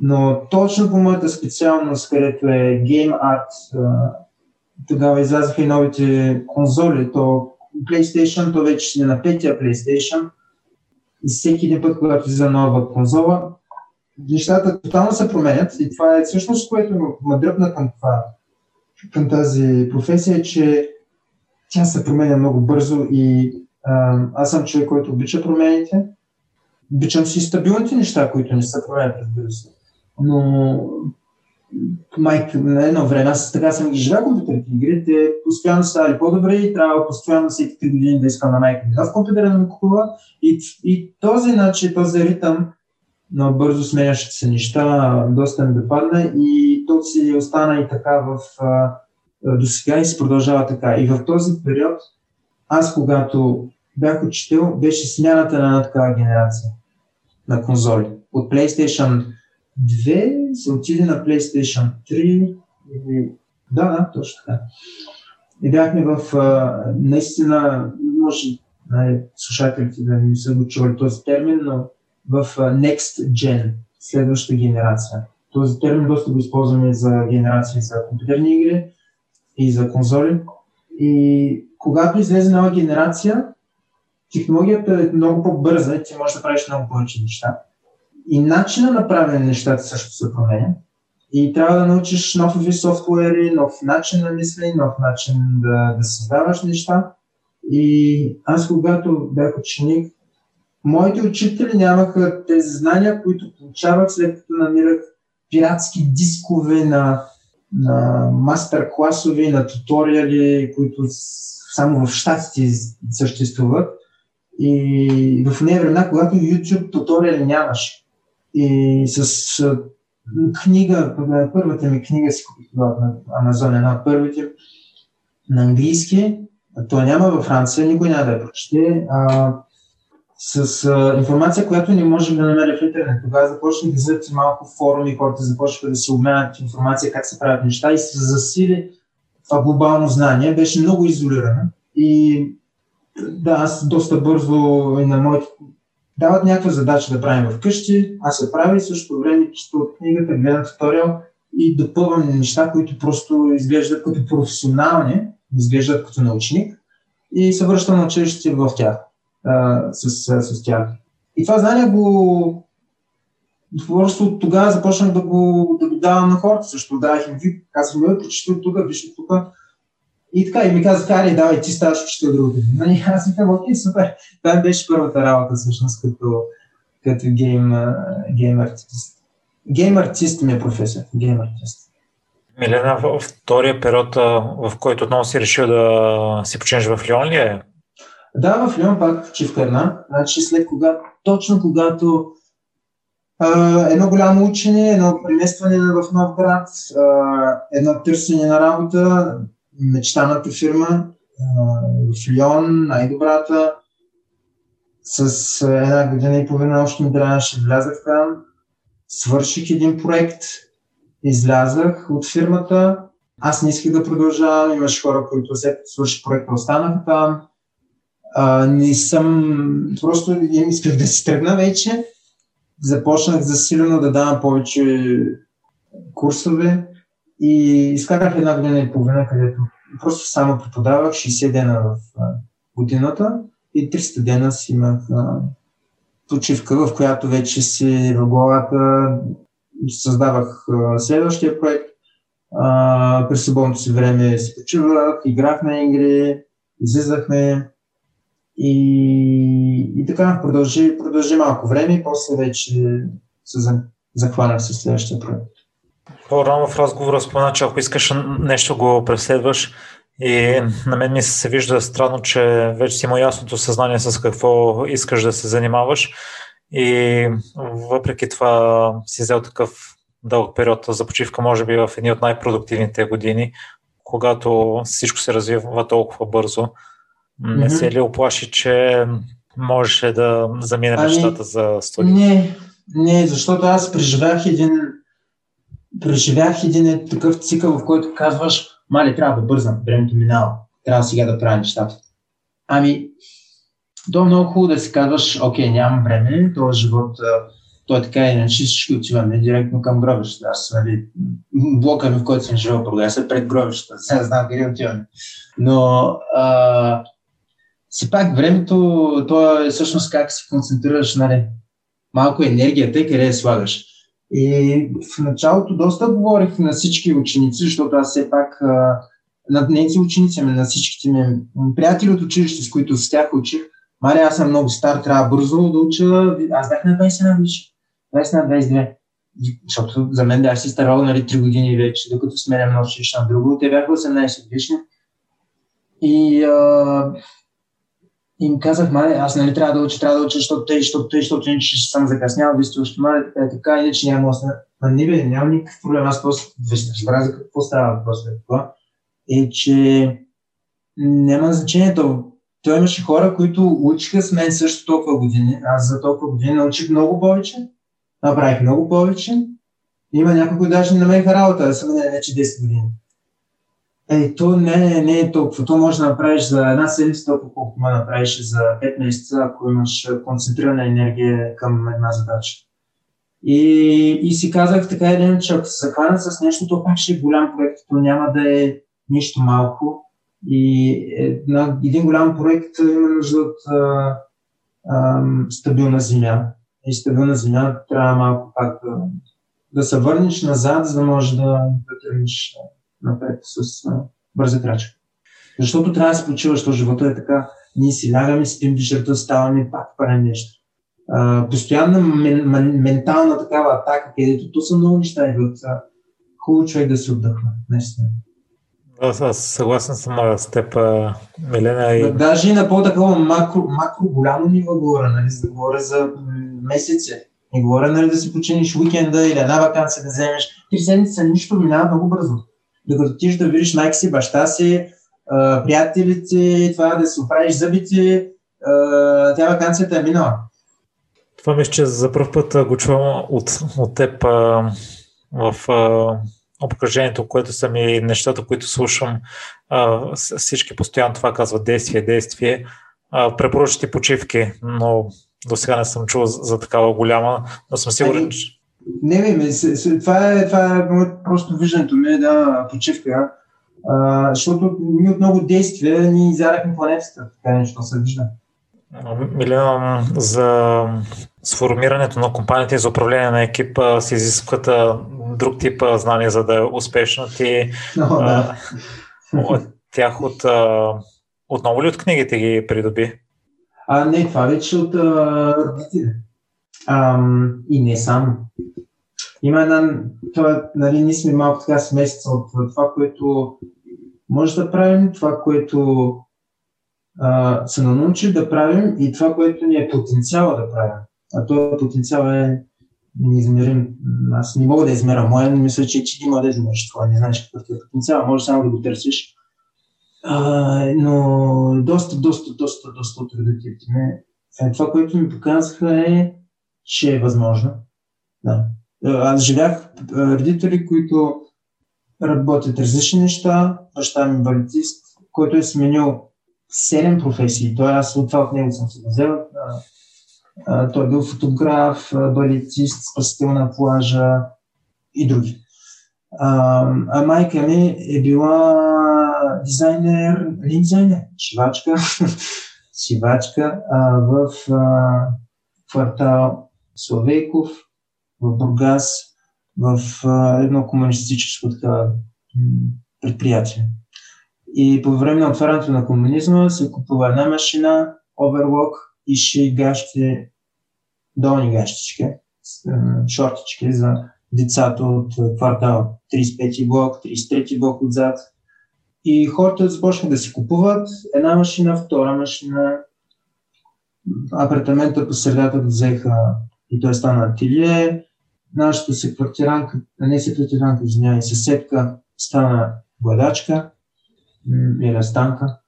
Но точно по моята специалност, където е Game Art, тогава излязаха и новите конзоли, то PlayStation, то вече си на петия PlayStation и всеки един път, когато излиза нова конзола, нещата тотално се променят и това е всъщност, което ме дръпна към това, към тази професия, че тя се променя много бързо и а, аз съм човек, който обича промените. Обичам си стабилните неща, които не се променят, разбира се. Но майка на едно време, аз така съм ги живея компютърните игри, те постоянно ставали по-добре и трябва постоянно всеки 3 години да искам на майка ми нов компютър да ми купува. И, и този начин, този ритъм на бързо сменящите се неща доста ми допадна и то си остана и така в, до сега и се продължава така. И в този период, аз когато бях учител, беше смяната на една такава генерация на конзоли. От PlayStation 2 се отиде на PlayStation 3 и... Да, да, точно така. И бяхме в наистина, може най- слушателите да не са го чували този термин, но в Next Gen, следващата генерация. Този термин доста го използваме за генерации за компютърни игри и за конзоли. И когато излезе нова генерация, технологията е много по-бърза и ти можеш да правиш много повече неща. И начина на правене на нещата също се променя. И трябва да научиш нови софтуери, нов начин на мислене, нов начин да, да създаваш неща. И аз, когато бях ученик, моите учители нямаха тези знания, които получавах след като намирах пиратски дискове на, на мастер-класове, на туториали, които само в щатите съществуват. И в нея времена, когато YouTube туториали нямаше. И с книга, първата ми книга си купих на Амазон, една от първите на английски. То няма във Франция, никой няма да я прочете. С а, информация, която не можем да намерим в интернет. Тогава започнах да излизат малко форуми, хората започнаха да се обменят информация как се правят неща и се засили това глобално знание. Беше много изолирано и да, аз доста бързо и на моите дават някаква задача да правим вкъщи, аз се правя и също време чета от книгата, гледам туториал и допълвам неща, които просто изглеждат като професионални, изглеждат като научник и се връщам на училище в тях, а, с, с, с тях. И това знание го Просто тогава започнах да го, да го давам на хората, също давах им вид, казвам, бе, прочитай тук, виж тук, и така, и ми каза, Хари, давай, ти ставаш учител друга година. И аз викам, окей, супер. Това беше първата работа, всъщност, като, като гейм, гейм артист. Гейм артист ми е професия. Гейм артист. Милена, втория период, в който отново си решил да си починеш в Лион ли е? Да, в Лион пак почивка една. Значи след когато, точно когато а, едно голямо учене, едно преместване в нов град, а, едно търсене на работа, мечтаната фирма в Лион, най-добрата. С една година и половина още ми трябваше влязах там. Свърших един проект, излязах от фирмата. Аз не исках да продължавам, имаше хора, които след свърши проекта останаха там. А, не съм, просто исках да си тръгна вече. Започнах засилено да давам повече курсове и изкарах една година и половина, където просто само преподавах 60 дена в годината и 300 дена си имах почивка, в която вече си в главата създавах следващия проект. През свободното си време си почивах, играх на игри, излизахме и, и така продължи, продължи малко време и после вече се захванах с следващия проект. По-рано в разговора спомена, че ако искаш нещо го преследваш И на мен ми се вижда странно, че вече си има ясното съзнание с какво искаш да се занимаваш и въпреки това си взел такъв дълъг период за почивка, може би в едни от най-продуктивните години, когато всичко се развива толкова бързо. Не се ли оплаши, че можеше да замине ами, мечтата за студия? Не, не, защото аз преживях един преживях един такъв цикъл, в който казваш, мали, трябва да бързам, времето минава, трябва сега да правя нещата. Ами, то е много хубаво да си казваш, окей, нямам време, този живот, той е така иначе всички отиваме директно към гробищата. Аз, нали, блока ми, в който съм живел, продължава се пред гробищата, сега знам къде отиваме. Но а, все пак времето, то е всъщност как се концентрираш, нали, малко енергията и къде я слагаш. И в началото доста говорих на всички ученици, защото аз все пак на не си ученици, ами на всичките ми приятели от училище, с които с тях учих, Мари, аз съм много стар, трябва бързо да уча. Аз бях на 20 на виж. 20 на 22. Защото за мен бях си старал нали, 3 години вече, докато сменям едно училище на друго. Те бяха 18 годишни. И а, им казах, мале, аз нали трябва да уча, трябва да уча, защото те, защото те, защото иначе ще съм закъснял, вие сте още мале, е, така, иначе няма да А не бе, няма никакъв проблем, аз просто разбрах за какво става въпрос след това. Е, че няма значение то. Той имаше хора, които учиха с мен също толкова години. Аз за толкова години научих много повече, направих много повече. Има някой, които даже не намериха работа, да съм вече 10 години. Е, то не, не е толкова. То може да направиш за една седмица толкова, колкото може да направиш за 5 месеца, ако имаш концентрирана енергия към една задача. И, и си казах така един, че ако се захвана с нещо, то пак ще е голям проект, то няма да е нищо малко. И една, един голям проект има нужда от а, а, стабилна земя. И стабилна земя трябва малко пак да, да се върнеш назад, за да можеш да, да тръгнеш напред с а, бърза крачка. Защото трябва да се почиваш, защото живота е така. Ние си лягаме, спим вечерта, ставаме и пак правим нещо. А, постоянна мен, мен, ментална такава атака, където то са много неща идват. Хубаво човек да се отдъхва. Наистина. Аз, аз съгласен съм с теб, Милена. И... Даже и на по-такова макро, макро голямо ниво говоря, нали, да говоря за месеци. Не говоря нали, да си починиш уикенда или една вакансия да вземеш. Три седмици нищо минава много бързо докато ти да видиш майка си, баща си, приятелите, това да си оправиш зъбите, тя вакансията е минала. Това мисля, че за първ път го чувам от, от теб а, в а, обкръжението, което са ми нещата, които слушам. А, всички постоянно това казват действие, действие. Препоръчате почивки, но до сега не съм чул за, за такава голяма, но съм сигурен, ами, че не, не, не това е, това е просто виждането ми, да, почивка. А, защото ние от много действия ни изярахме планетата, така нещо се вижда. Милена, за сформирането на компанията и за управление на екипа се изискват друг тип знания, за да е успешна ти. <laughs> О, да. от тях от, отново ли от книгите ги придоби? А, не, това вече от родители. и не само. Има една, това, нали, ние сме малко така смесица от това, което може да правим, това, което а, се научи да правим и това, което ни е потенциала да правим. А този потенциал е неизмерим. Аз не мога да измеря моя, но мисля, че ти има да измериш това. Не знаеш какъв е потенциал, може само да го търсиш. А, но доста, доста, доста, доста от родителите ми. Това, което ми показаха е, че е възможно. Да. Аз живях родители, които работят различни неща. Баща ми балетист, който е сменил 7 професии. Той аз от това от него съм се взел. Той е бил фотограф, балетист, спасител на плажа и други. А, а майка ми е била дизайнер, не дизайнер, шивачка, <laughs> шивачка а, в а, квартал Славейков, в Бургас, в едно комунистическо така, предприятие. И по време на отварянето на комунизма се купува една машина, оверлок и ши гащи, долни гащички, шортички за децата от квартал 35 блок, 33 блок отзад. И хората започнаха да си купуват една машина, втора машина, апартамента по средата го взеха и той стана ателие. Нашата се квартиранка, не се квартиранка, извинявай, съседка стана гладачка или станка.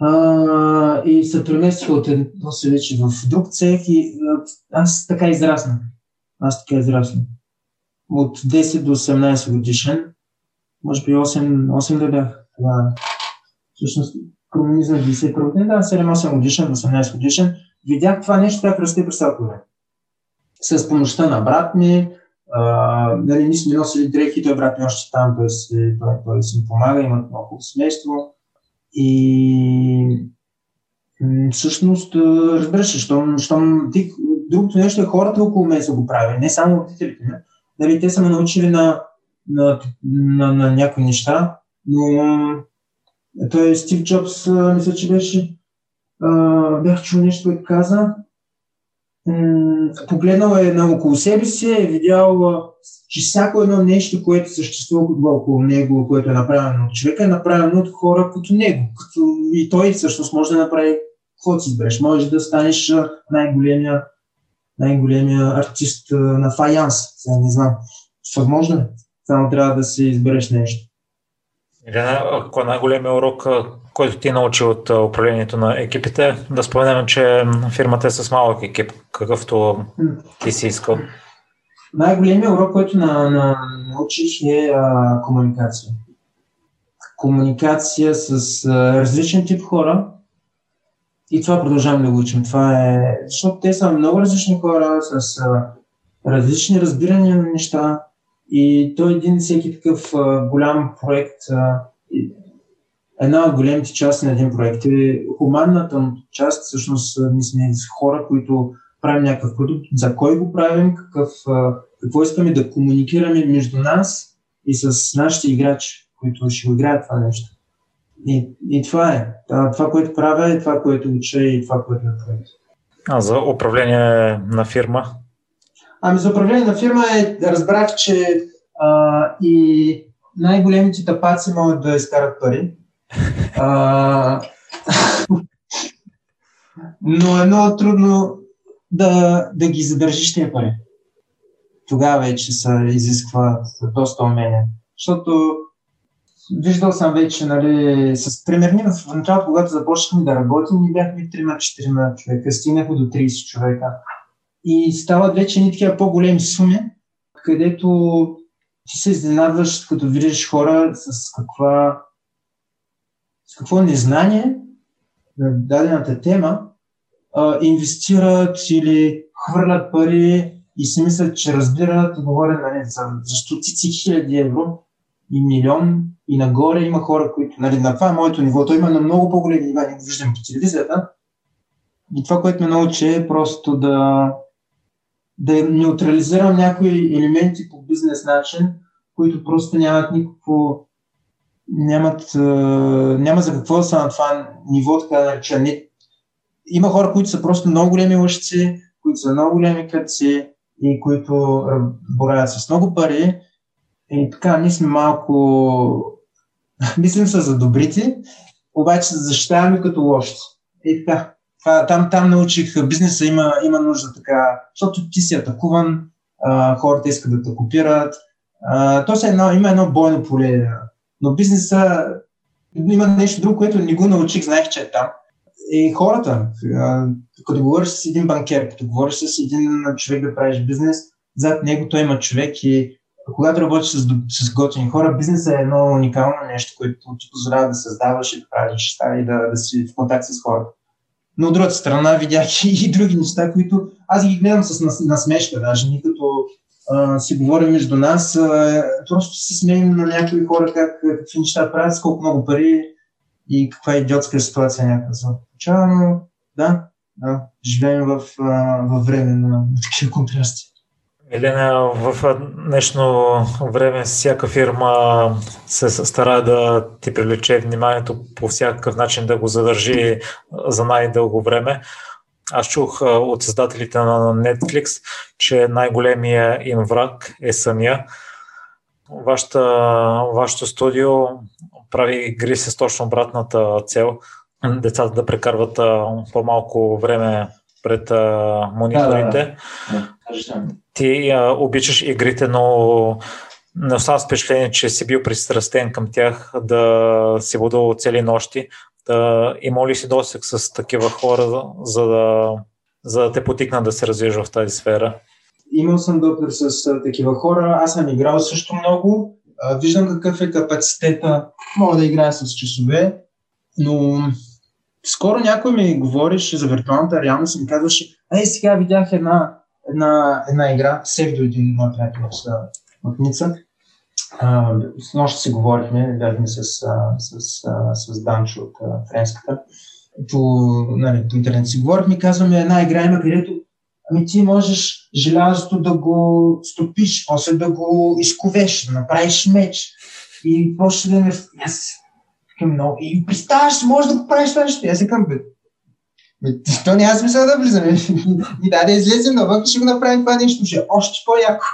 А, и се преместиха от едно се вече в друг цех и аз така израснах. Аз така израснах. От 10 до 18 годишен, може би 8, 8 да бях. Това, всъщност, комунизъм 91 година, да, 7-8 годишен, 18 годишен, видях това нещо как расте през цялото време. С помощта на брат ми, а, нали, ние сме носили дрехи, той брат ми още там, той, си, той, той си ми помага, имат много семейство. И всъщност, разбираш, щом, щом ти, другото нещо е хората около мен са го правили, не само родителите. Не? Нали, те са ме научили на, на, на, на някои неща, но той Стив Джобс, мисля, че беше, а, бях чул нещо, което каза, погледнал е на около себе си, е видял, че всяко едно нещо, което съществува около него, което е направено от човека, е направено от хора като него. Като и той всъщност може да направи каквото си избереш. Може да станеш най-големия, най-големия артист на фаянс. Сега не знам. Възможно е. Само трябва да си избереш нещо. Или ако е най-големия урок, който ти научил от управлението на екипите, да споменем, че фирмата е с малък екип, какъвто ти си искал. Най-големият урок, който на, на, научих е а, комуникация. Комуникация с а, различен тип хора и това продължавам да го учим. Това е, защото те са много различни хора с а, различни разбирания на неща и той е един всеки такъв а, голям проект а, една от големите части на един проект е хуманната част. Всъщност, ние сме хора, които правим някакъв продукт, за кой го правим, какъв, какво искаме да комуникираме между нас и с нашите играчи, които ще го играят това нещо. И, и това е. Това, което правя е това, което уча и това, което направя. А за управление на фирма? Ами за управление на фирма е, разбрах, че а, и най-големите тапаци могат да изкарат пари. Но е много трудно да, да ги задържиш тези пари. Тогава вече се изисква доста умения. Защото виждал съм вече, нали, с примерни в началото, когато започнахме да работим, ние бяхме 3-4 човека, стигнахме до 30 човека. И стават вече ни такива по-големи суми, където ти се изненадваш, като видиш хора с каква с какво незнание на дадената тема а, инвестират или хвърлят пари и си мислят, че разбират и говорят нали, за, за стотици хиляди евро и милион и нагоре има хора, които, нали, на това е моето ниво, то има на много по-големи нива, не го виждам по телевизията. И това, което ме научи е просто да, да неутрализирам някои елементи по бизнес начин, които просто нямат никакво нямат, няма за какво да са на това ниво, така да нареча. Не, има хора, които са просто много големи лъжци, които са много големи кръци и които боравят с много пари. И така, ние сме малко... <laughs> Мислим се за добрите, обаче се защитаваме като лоши. И така, там, там научих, бизнеса има, има нужда така, защото ти си атакуван, а, хората искат да те копират. А, то се едно, има едно бойно поле но бизнеса има нещо друго, което не го научих, знаех, че е там. И хората, като говориш с един банкер, като говориш с един човек да правиш бизнес, зад него той има човек и когато работиш с, с готини хора, бизнесът е едно уникално нещо, което ти позволява да създаваш и да правиш неща и да, да си в контакт с хората. Но от другата страна видях и, други неща, които аз ги гледам с насмешка, даже ни като си говорим между нас, а, просто се смеем на някои хора как, какви неща правят, с колко много пари и каква идиотска ситуация някаква се получава, но да, да, живеем в, а, във време на, на такива контрасти. Елена, в днешно време всяка фирма се стара да ти привлече вниманието по всякакъв начин да го задържи за най-дълго време. Аз чух от създателите на Netflix, че най-големия им враг е съня. Вашата, вашето студио прави игри с точно обратната цел. Децата да прекарват по-малко време пред мониторите. Да, да, да. Ти а, обичаш игрите, но не оставам впечатление, че си бил пристрастен към тях, да си водил цели нощи. Да, има ли си досек с такива хора, за да, за да те потикна да се развижеш в тази сфера? Имал съм допир с такива хора. Аз съм играл също много. Виждам какъв е капацитета. Мога да играя с часове, но скоро някой ми говореше за виртуалната реалност и ми казваше, ей, сега видях една, една, една игра, Севдо един мой приятел от Ница. С нощ си говорихме, бяхме с, с, с, с Данчо от френската. По, нали, по интернет си говорихме, казваме една игра има, където ами ти можеш желязото да го стопиш, после да го изковеш, да направиш меч. И после да ме... Аз много. И представяш, може да го правиш това нещо. Аз казвам, то няма смисъл да влизаме. И да, да излезем навън, ще го направим това нещо, ще е още по-яко.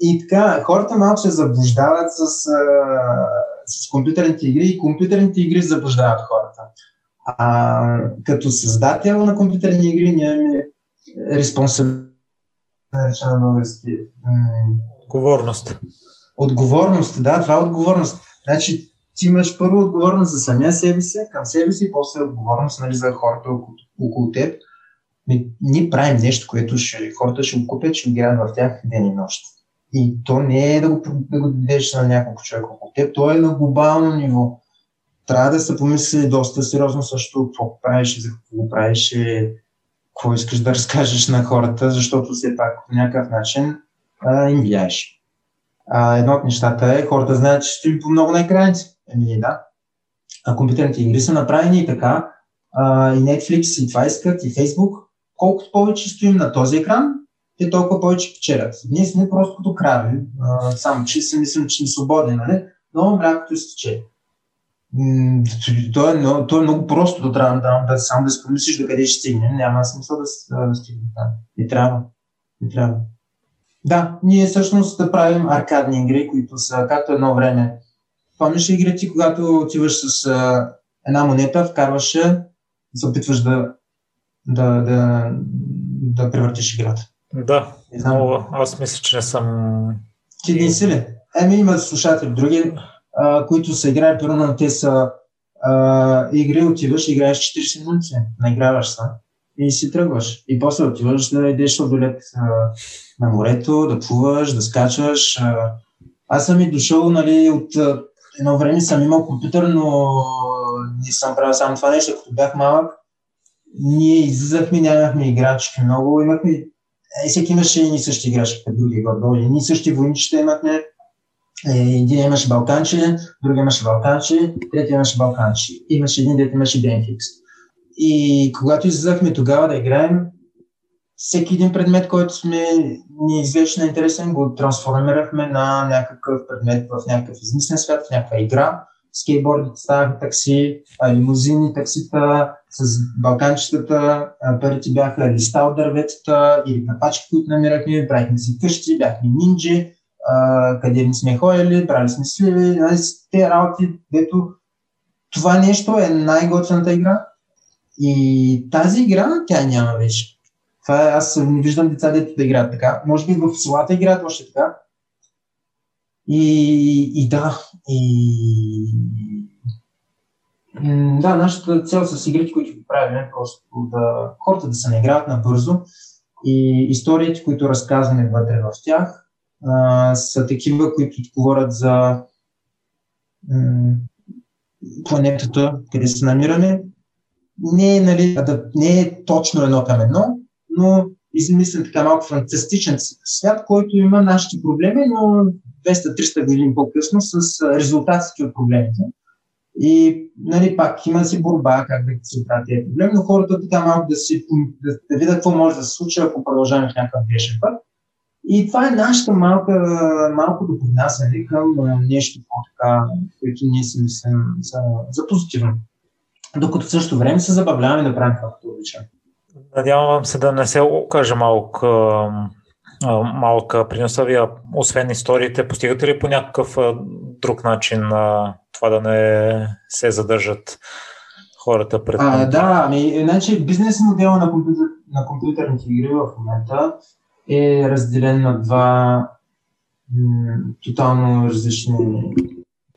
И така, хората малко се заблуждават с, с компютърните игри и компютърните игри заблуждават хората. А, като създател на компютърни игри нямаме респонсабилност, на български. Отговорност. Отговорност, да, това е отговорност. Значи, ти имаш първо отговорност за самия себе си, към себе си, после отговорност нали, за хората около, около теб. Ние правим нещо, което ще, хората ще го купят, ще играят в тях ден и нощ. И то не е да го, да го дадеш на няколко човека около теб, то е на глобално ниво. Трябва да се помисли доста сериозно също какво правиш и за какво го правиш, какво искаш да разкажеш на хората, защото все пак по някакъв начин а, им влияеш. А, едно от нещата е, хората знаят, че стоим по много на екраните. Еми, да. А компютърните игри са направени и така. А, и Netflix, и това искат, и Facebook. Колкото повече стоим на този екран, те толкова повече печелят. Ние сме просто като крави, само че си мислим, че сме свободни, нали? но млякото изтече. То е, много, то е много просто да трябва да, да сам да си помислиш до къде ще стигнем. Няма смисъл да, да, стигнем. Да. Не трябва. Не трябва. Да, ние всъщност да правим аркадни игри, които са както едно време Помниш ли ти, когато отиваш с а, една монета, вкарваш я, се опитваш да, да, да, да превъртиш играта? Да, но аз мисля, че не съм... Ти един си ли? Еми има слушатели други, а, които са играли, първо те са а, игри, отиваш, играеш 40 минути, наиграваш се и си тръгваш. И после отиваш да идеш долет на морето, да плуваш, да скачаш. А, аз съм и дошъл нали, от едно време съм имал компютър, но не съм правил само това нещо, като бях малък. Ние излизахме, нямахме играчки много, имахме е, всеки имаше и ни същи играчки, като други гордо. И ние същи войничета имахме. Е, един имаше балканчи, други имаше балканчи, трети имаше балканчи. Имаше един, дете имаше Бенфикс. И когато излизахме тогава да играем, всеки един предмет, който сме ни извечно интересен, го трансформирахме на някакъв предмет в някакъв измислен свят, в някаква игра. Скейтбордите ставаха такси, лимузини, таксита, с балканчетата, първите бяха листа от дърветата или капачки, които намирахме, правихме си къщи, бяхме нинджи, къде не сме ходили, брали сме сливи, те работи, дето това нещо е най-готвената игра. И тази игра, тя няма вече. Това е, аз не виждам деца, дето да играят така. Може би в селата играят още така. И, и да, и... Да, нашата цел с игрите, които правим е просто да хората да се не играят набързо и историите, които разказваме вътре в тях, а, са такива, които говорят за м- планетата, къде се намираме. Не е, нали, да, не е точно едно към едно, но измислен така малко фантастичен свят, който има нашите проблеми, но 200-300 години по-късно с резултатите от проблемите. И нали, пак има си борба как да се оправят тези проблеми, но хората така малко да, си, да, да видят какво може да се случи, ако продължаваме в някакъв грешен път. И това е нашата малка, малко допринасяне към нещо по-така, което ние си мислим за, за позитивно. Докато в същото време се забавляваме да правим както обичаме. Надявам се да не се окаже малко малка приноса ви, освен историите, постигате ли по някакъв друг начин това да не се задържат хората пред а, Да, ами, значи бизнес модела на, компютър, на компютърните игри в момента е разделен на два м- тотално различни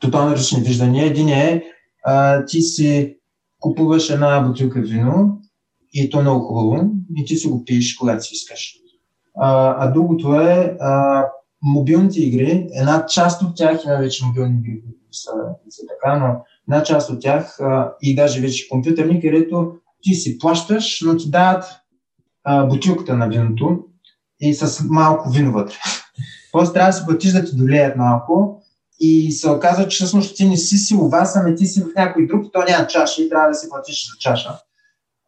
тотално различни виждания. Един е, а, ти си купуваш една бутилка вино и то е много хубаво и ти си го пиеш, когато си искаш. А, а другото е а, мобилните игри, една част от тях има вече мобилни игри, са, са така, но една част от тях а, и даже вече компютърни, където ти си плащаш, но ти дават а, бутилката на виното и с малко вино вътре. <laughs> Просто трябва да си платиш да ти долеят малко и се оказва, че всъщност ти не си си у вас, ами ти си в някой друг, то няма чаша и трябва да си платиш за чаша.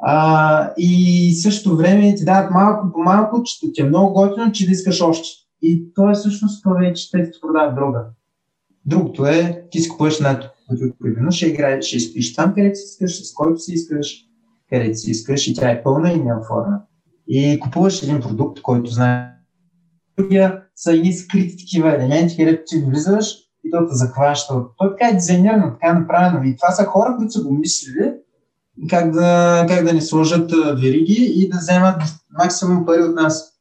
А, и същото време ти дават малко по малко, че ти е много готино, че да искаш още. И то е всъщност това вече те ти продават друга. Другото е, ти си купуваш една бутилка ще играеш, ще спиш там, където си искаш, с който си искаш, където си искаш и тя е пълна и няма форма. И купуваш един продукт, който знае. Другия са едни скрити такива елементи, където ти влизаш и то те захваща. Той така е дизайнерно, така е направено. И това са хора, които са го мислили как да, как да ни сложат вериги и да вземат максимум пари от нас.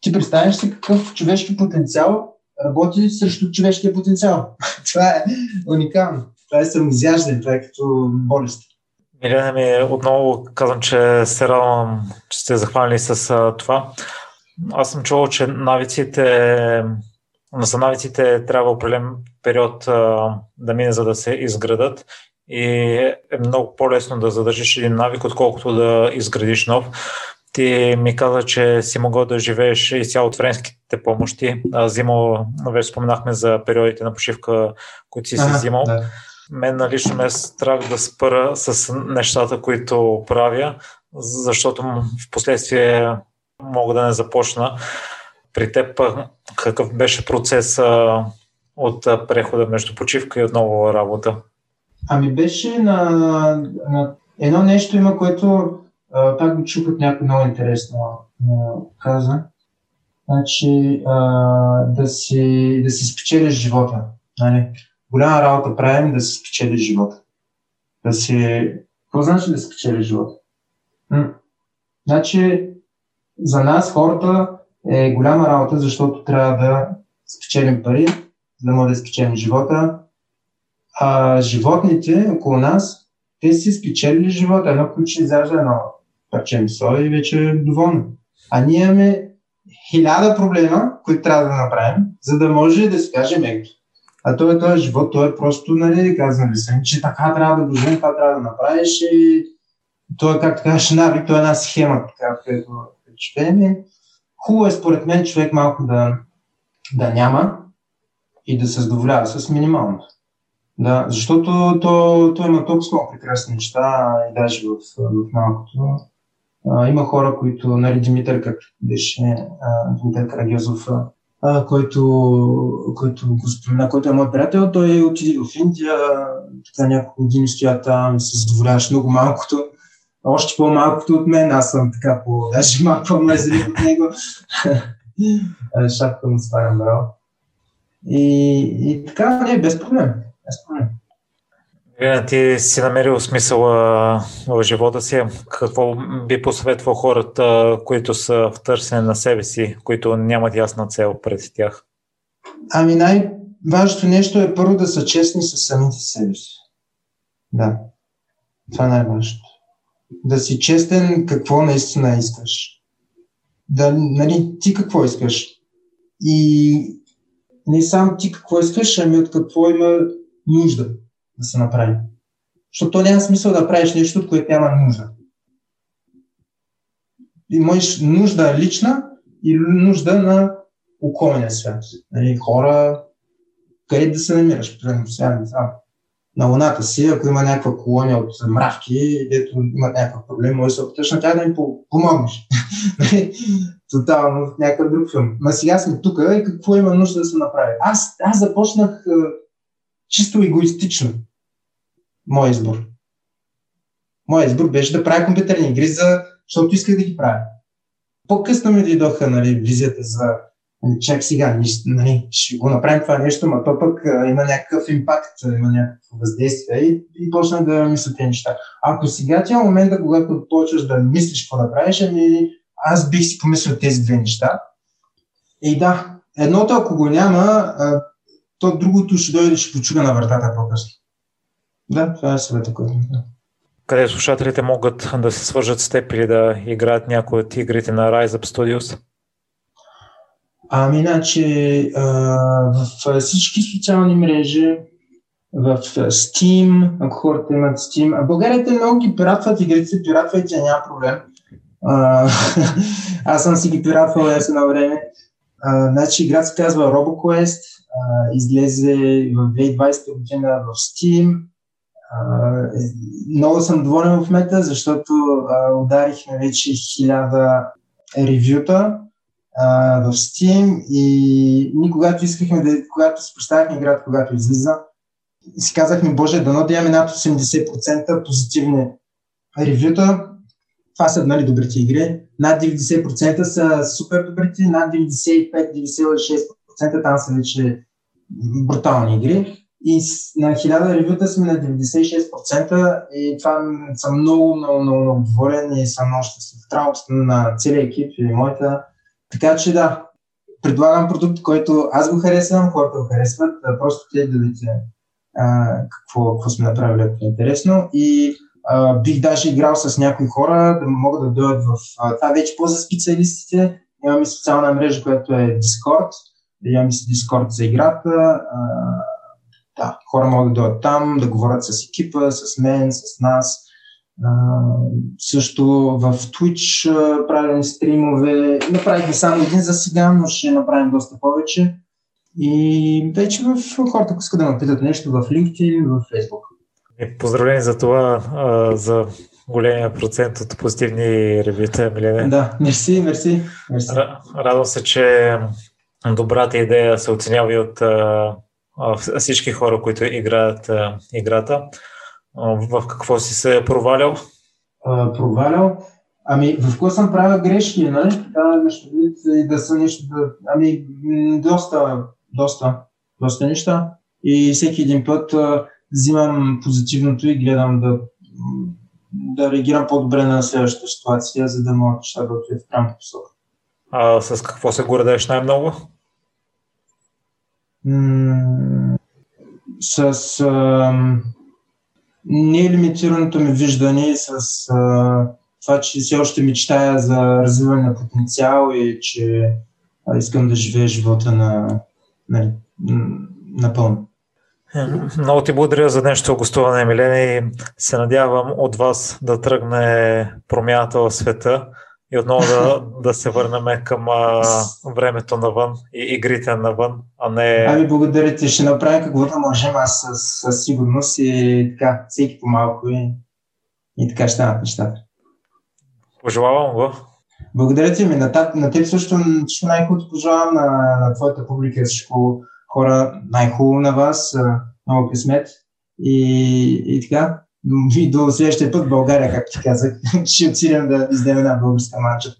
Ти представяш си какъв човешки потенциал работи срещу човешкия потенциал. <laughs> това е уникално. Това е самоизяждане, това е като болест. Милена ми, отново казвам, че се радвам, че сте захванали с това. Аз съм чувал, че навиците, за навиците трябва определен период да мине, за да се изградат и е много по-лесно да задържиш един навик, отколкото да изградиш нов. Ти ми каза, че си могъл да живееш изцяло от френските помощи. Взимал, вече споменахме за периодите на почивка, които си си взимал. Да. Мен лично ме е страх да спъра с нещата, които правя, защото в последствие мога да не започна. При теб какъв беше процес от прехода между почивка и отново работа? Ами беше на, на едно нещо има, което а, пак го чух от някой много интересно а, каза. Значи а, да, си, да си спечелиш живота. Нали? Голяма работа правим да си спечелиш живота. Да си... Какво значи да спечелиш живота? М- значи за нас хората е голяма работа, защото трябва да спечелим пари, за да може да спечелим живота, а, животните около нас, те си спечелили живота. Едно куче изяжда едно парче месо и вече е доволно. А ние имаме хиляда проблема, които трябва да направим, за да може да си кажем ето. А е този живот, той е просто, нали, казвам съм, че така трябва да го живеем, това трябва да направиш и той е, как кажеш, навик, той е една схема, така, която живеем. Хубаво е, според мен, човек малко да, да няма и да се задоволява с минималното. Да, защото то, то има толкова прекрасни неща и даже в, в малкото. А, има хора, които, нали, Димитър, както беше, а, Димитър Карагезов, а, който, който го спомена, който е мой приятел, той отиде в Индия, така няколко години стоя там се задоволяваш много малкото. Още по-малкото от мен, аз съм така по, даже малко по-мезрив от него. <laughs> Шапка му свалям, браво. И, и така, не, без проблем. Вие ти си намерил смисъл в живота си. Какво би посъветвал хората, които са в търсене на себе си, които нямат ясна цел пред тях? Ами най-важното нещо е първо да са честни с самите себе си. Да. Това е най-важното. Да си честен какво наистина искаш. Да, нали, ти какво искаш. И не само ти какво искаш, ами от какво има нужда да се направи. Защото няма смисъл да правиш нещо, от което няма нужда. Имаш нужда лична и нужда на околния свят. Нали, хора, къде да се намираш, примерно сега не знам. На луната си, ако има някаква колония от мравки, дето имат някакъв проблем, може да се опиташ на тях да им помогнеш. <laughs> Нали, тотално в някакъв друг филм. Ма сега сме тук и какво има нужда да се направи? Аз, аз започнах чисто егоистично. Мой избор. Моят избор беше да правя компютърни игри, за... защото исках да ги правя. По-късно ми дойдоха нали, визията за Ами, чак сега, нали, ще го направим това нещо, но то пък а, има някакъв импакт, има някакво въздействие и, и почна да мисля тези неща. Ако сега тя момента, когато почваш да мислиш какво да правиш, ами аз бих си помислил тези две неща. И да, едното ако го няма, а, то другото ще дойде ще почуга на вратата по-късно. Да, това е съвета, който да. Къде слушателите могат да се свържат с теб или да играят някои от игрите на Rise Up Studios? Ами, иначе в всички социални мрежи, в Steam, ако хората имат Steam, а българите много ги пиратват игрите, пиратвайте, няма проблем. А, <laughs> аз съм си ги пиратвал аз едно време. А, значи играта се казва RoboQuest, излезе в 2020 година в Steam. А, много съм доволен в мета, защото ударихме вече хиляда ревюта а, в Steam и ние когато искахме да, когато си играта, когато излиза, си казахме, боже, дано да имаме над 80% позитивни ревюта. Това са нали, добрите игри. Над 90% са супер добрите, над 95-96% там са вече брутални игри. И на 1000 ревюта сме на 96% и това съм много, много, много, много доволен и съм много щастлив. Работата на целия екип и моята така че да, предлагам продукт, който аз го харесвам, хората го харесват, просто те да видите какво, какво сме направили, ако е интересно. И а, бих даже играл с някои хора, да могат да дойдат в... А, това вече по-за специалистите. Имаме социална мрежа, която е Discord. Имаме си Discord за играта. А, да, хора могат да дойдат там, да говорят с екипа, с мен, с нас също в Twitch а, правим стримове. Направихме само един за сега, но ще направим доста повече. И вече в хората, ако искат да ме питат нещо в LinkedIn, в Facebook. И поздравление за това, а, за големия процент от позитивни ревюта, Милене. Да, мерси, мерси. мерси. Радвам се, че добрата идея се оценява и от всички хора, които играят играта. В какво си се е провалял? А, провалял? Ами, в какво съм правил грешки, нали? Да, нещо и да са нещо, да... ами, доста, доста, доста неща. И всеки един път а, взимам позитивното и гледам да, да реагирам по-добре на следващата ситуация, за да могат неща да отидат в правилната посока. А с какво се гордееш най-много? М- с... А, нелимитираното ми виждане с а, това, че все още мечтая за развиване на потенциал и че а, искам да живея живота на, на, напълно. Много ти благодаря за днешното гостуване, Милена, и се надявам от вас да тръгне промяната в света и отново да, да се върнем към а, времето навън и игрите навън, а не... Ами благодаря ти, ще направя каквото можем аз със, сигурност и така, всеки по-малко и, и така ще станат нещата. Пожелавам го. Благодаря ти ми. На, таб, на теб също всичко най-хубаво пожелавам на, на твоята публика, всичко хора, най-хубаво на вас, много късмет и, и така. И до следващия път България, както ти казах, <laughs> ще отидем да издадем една българска матча.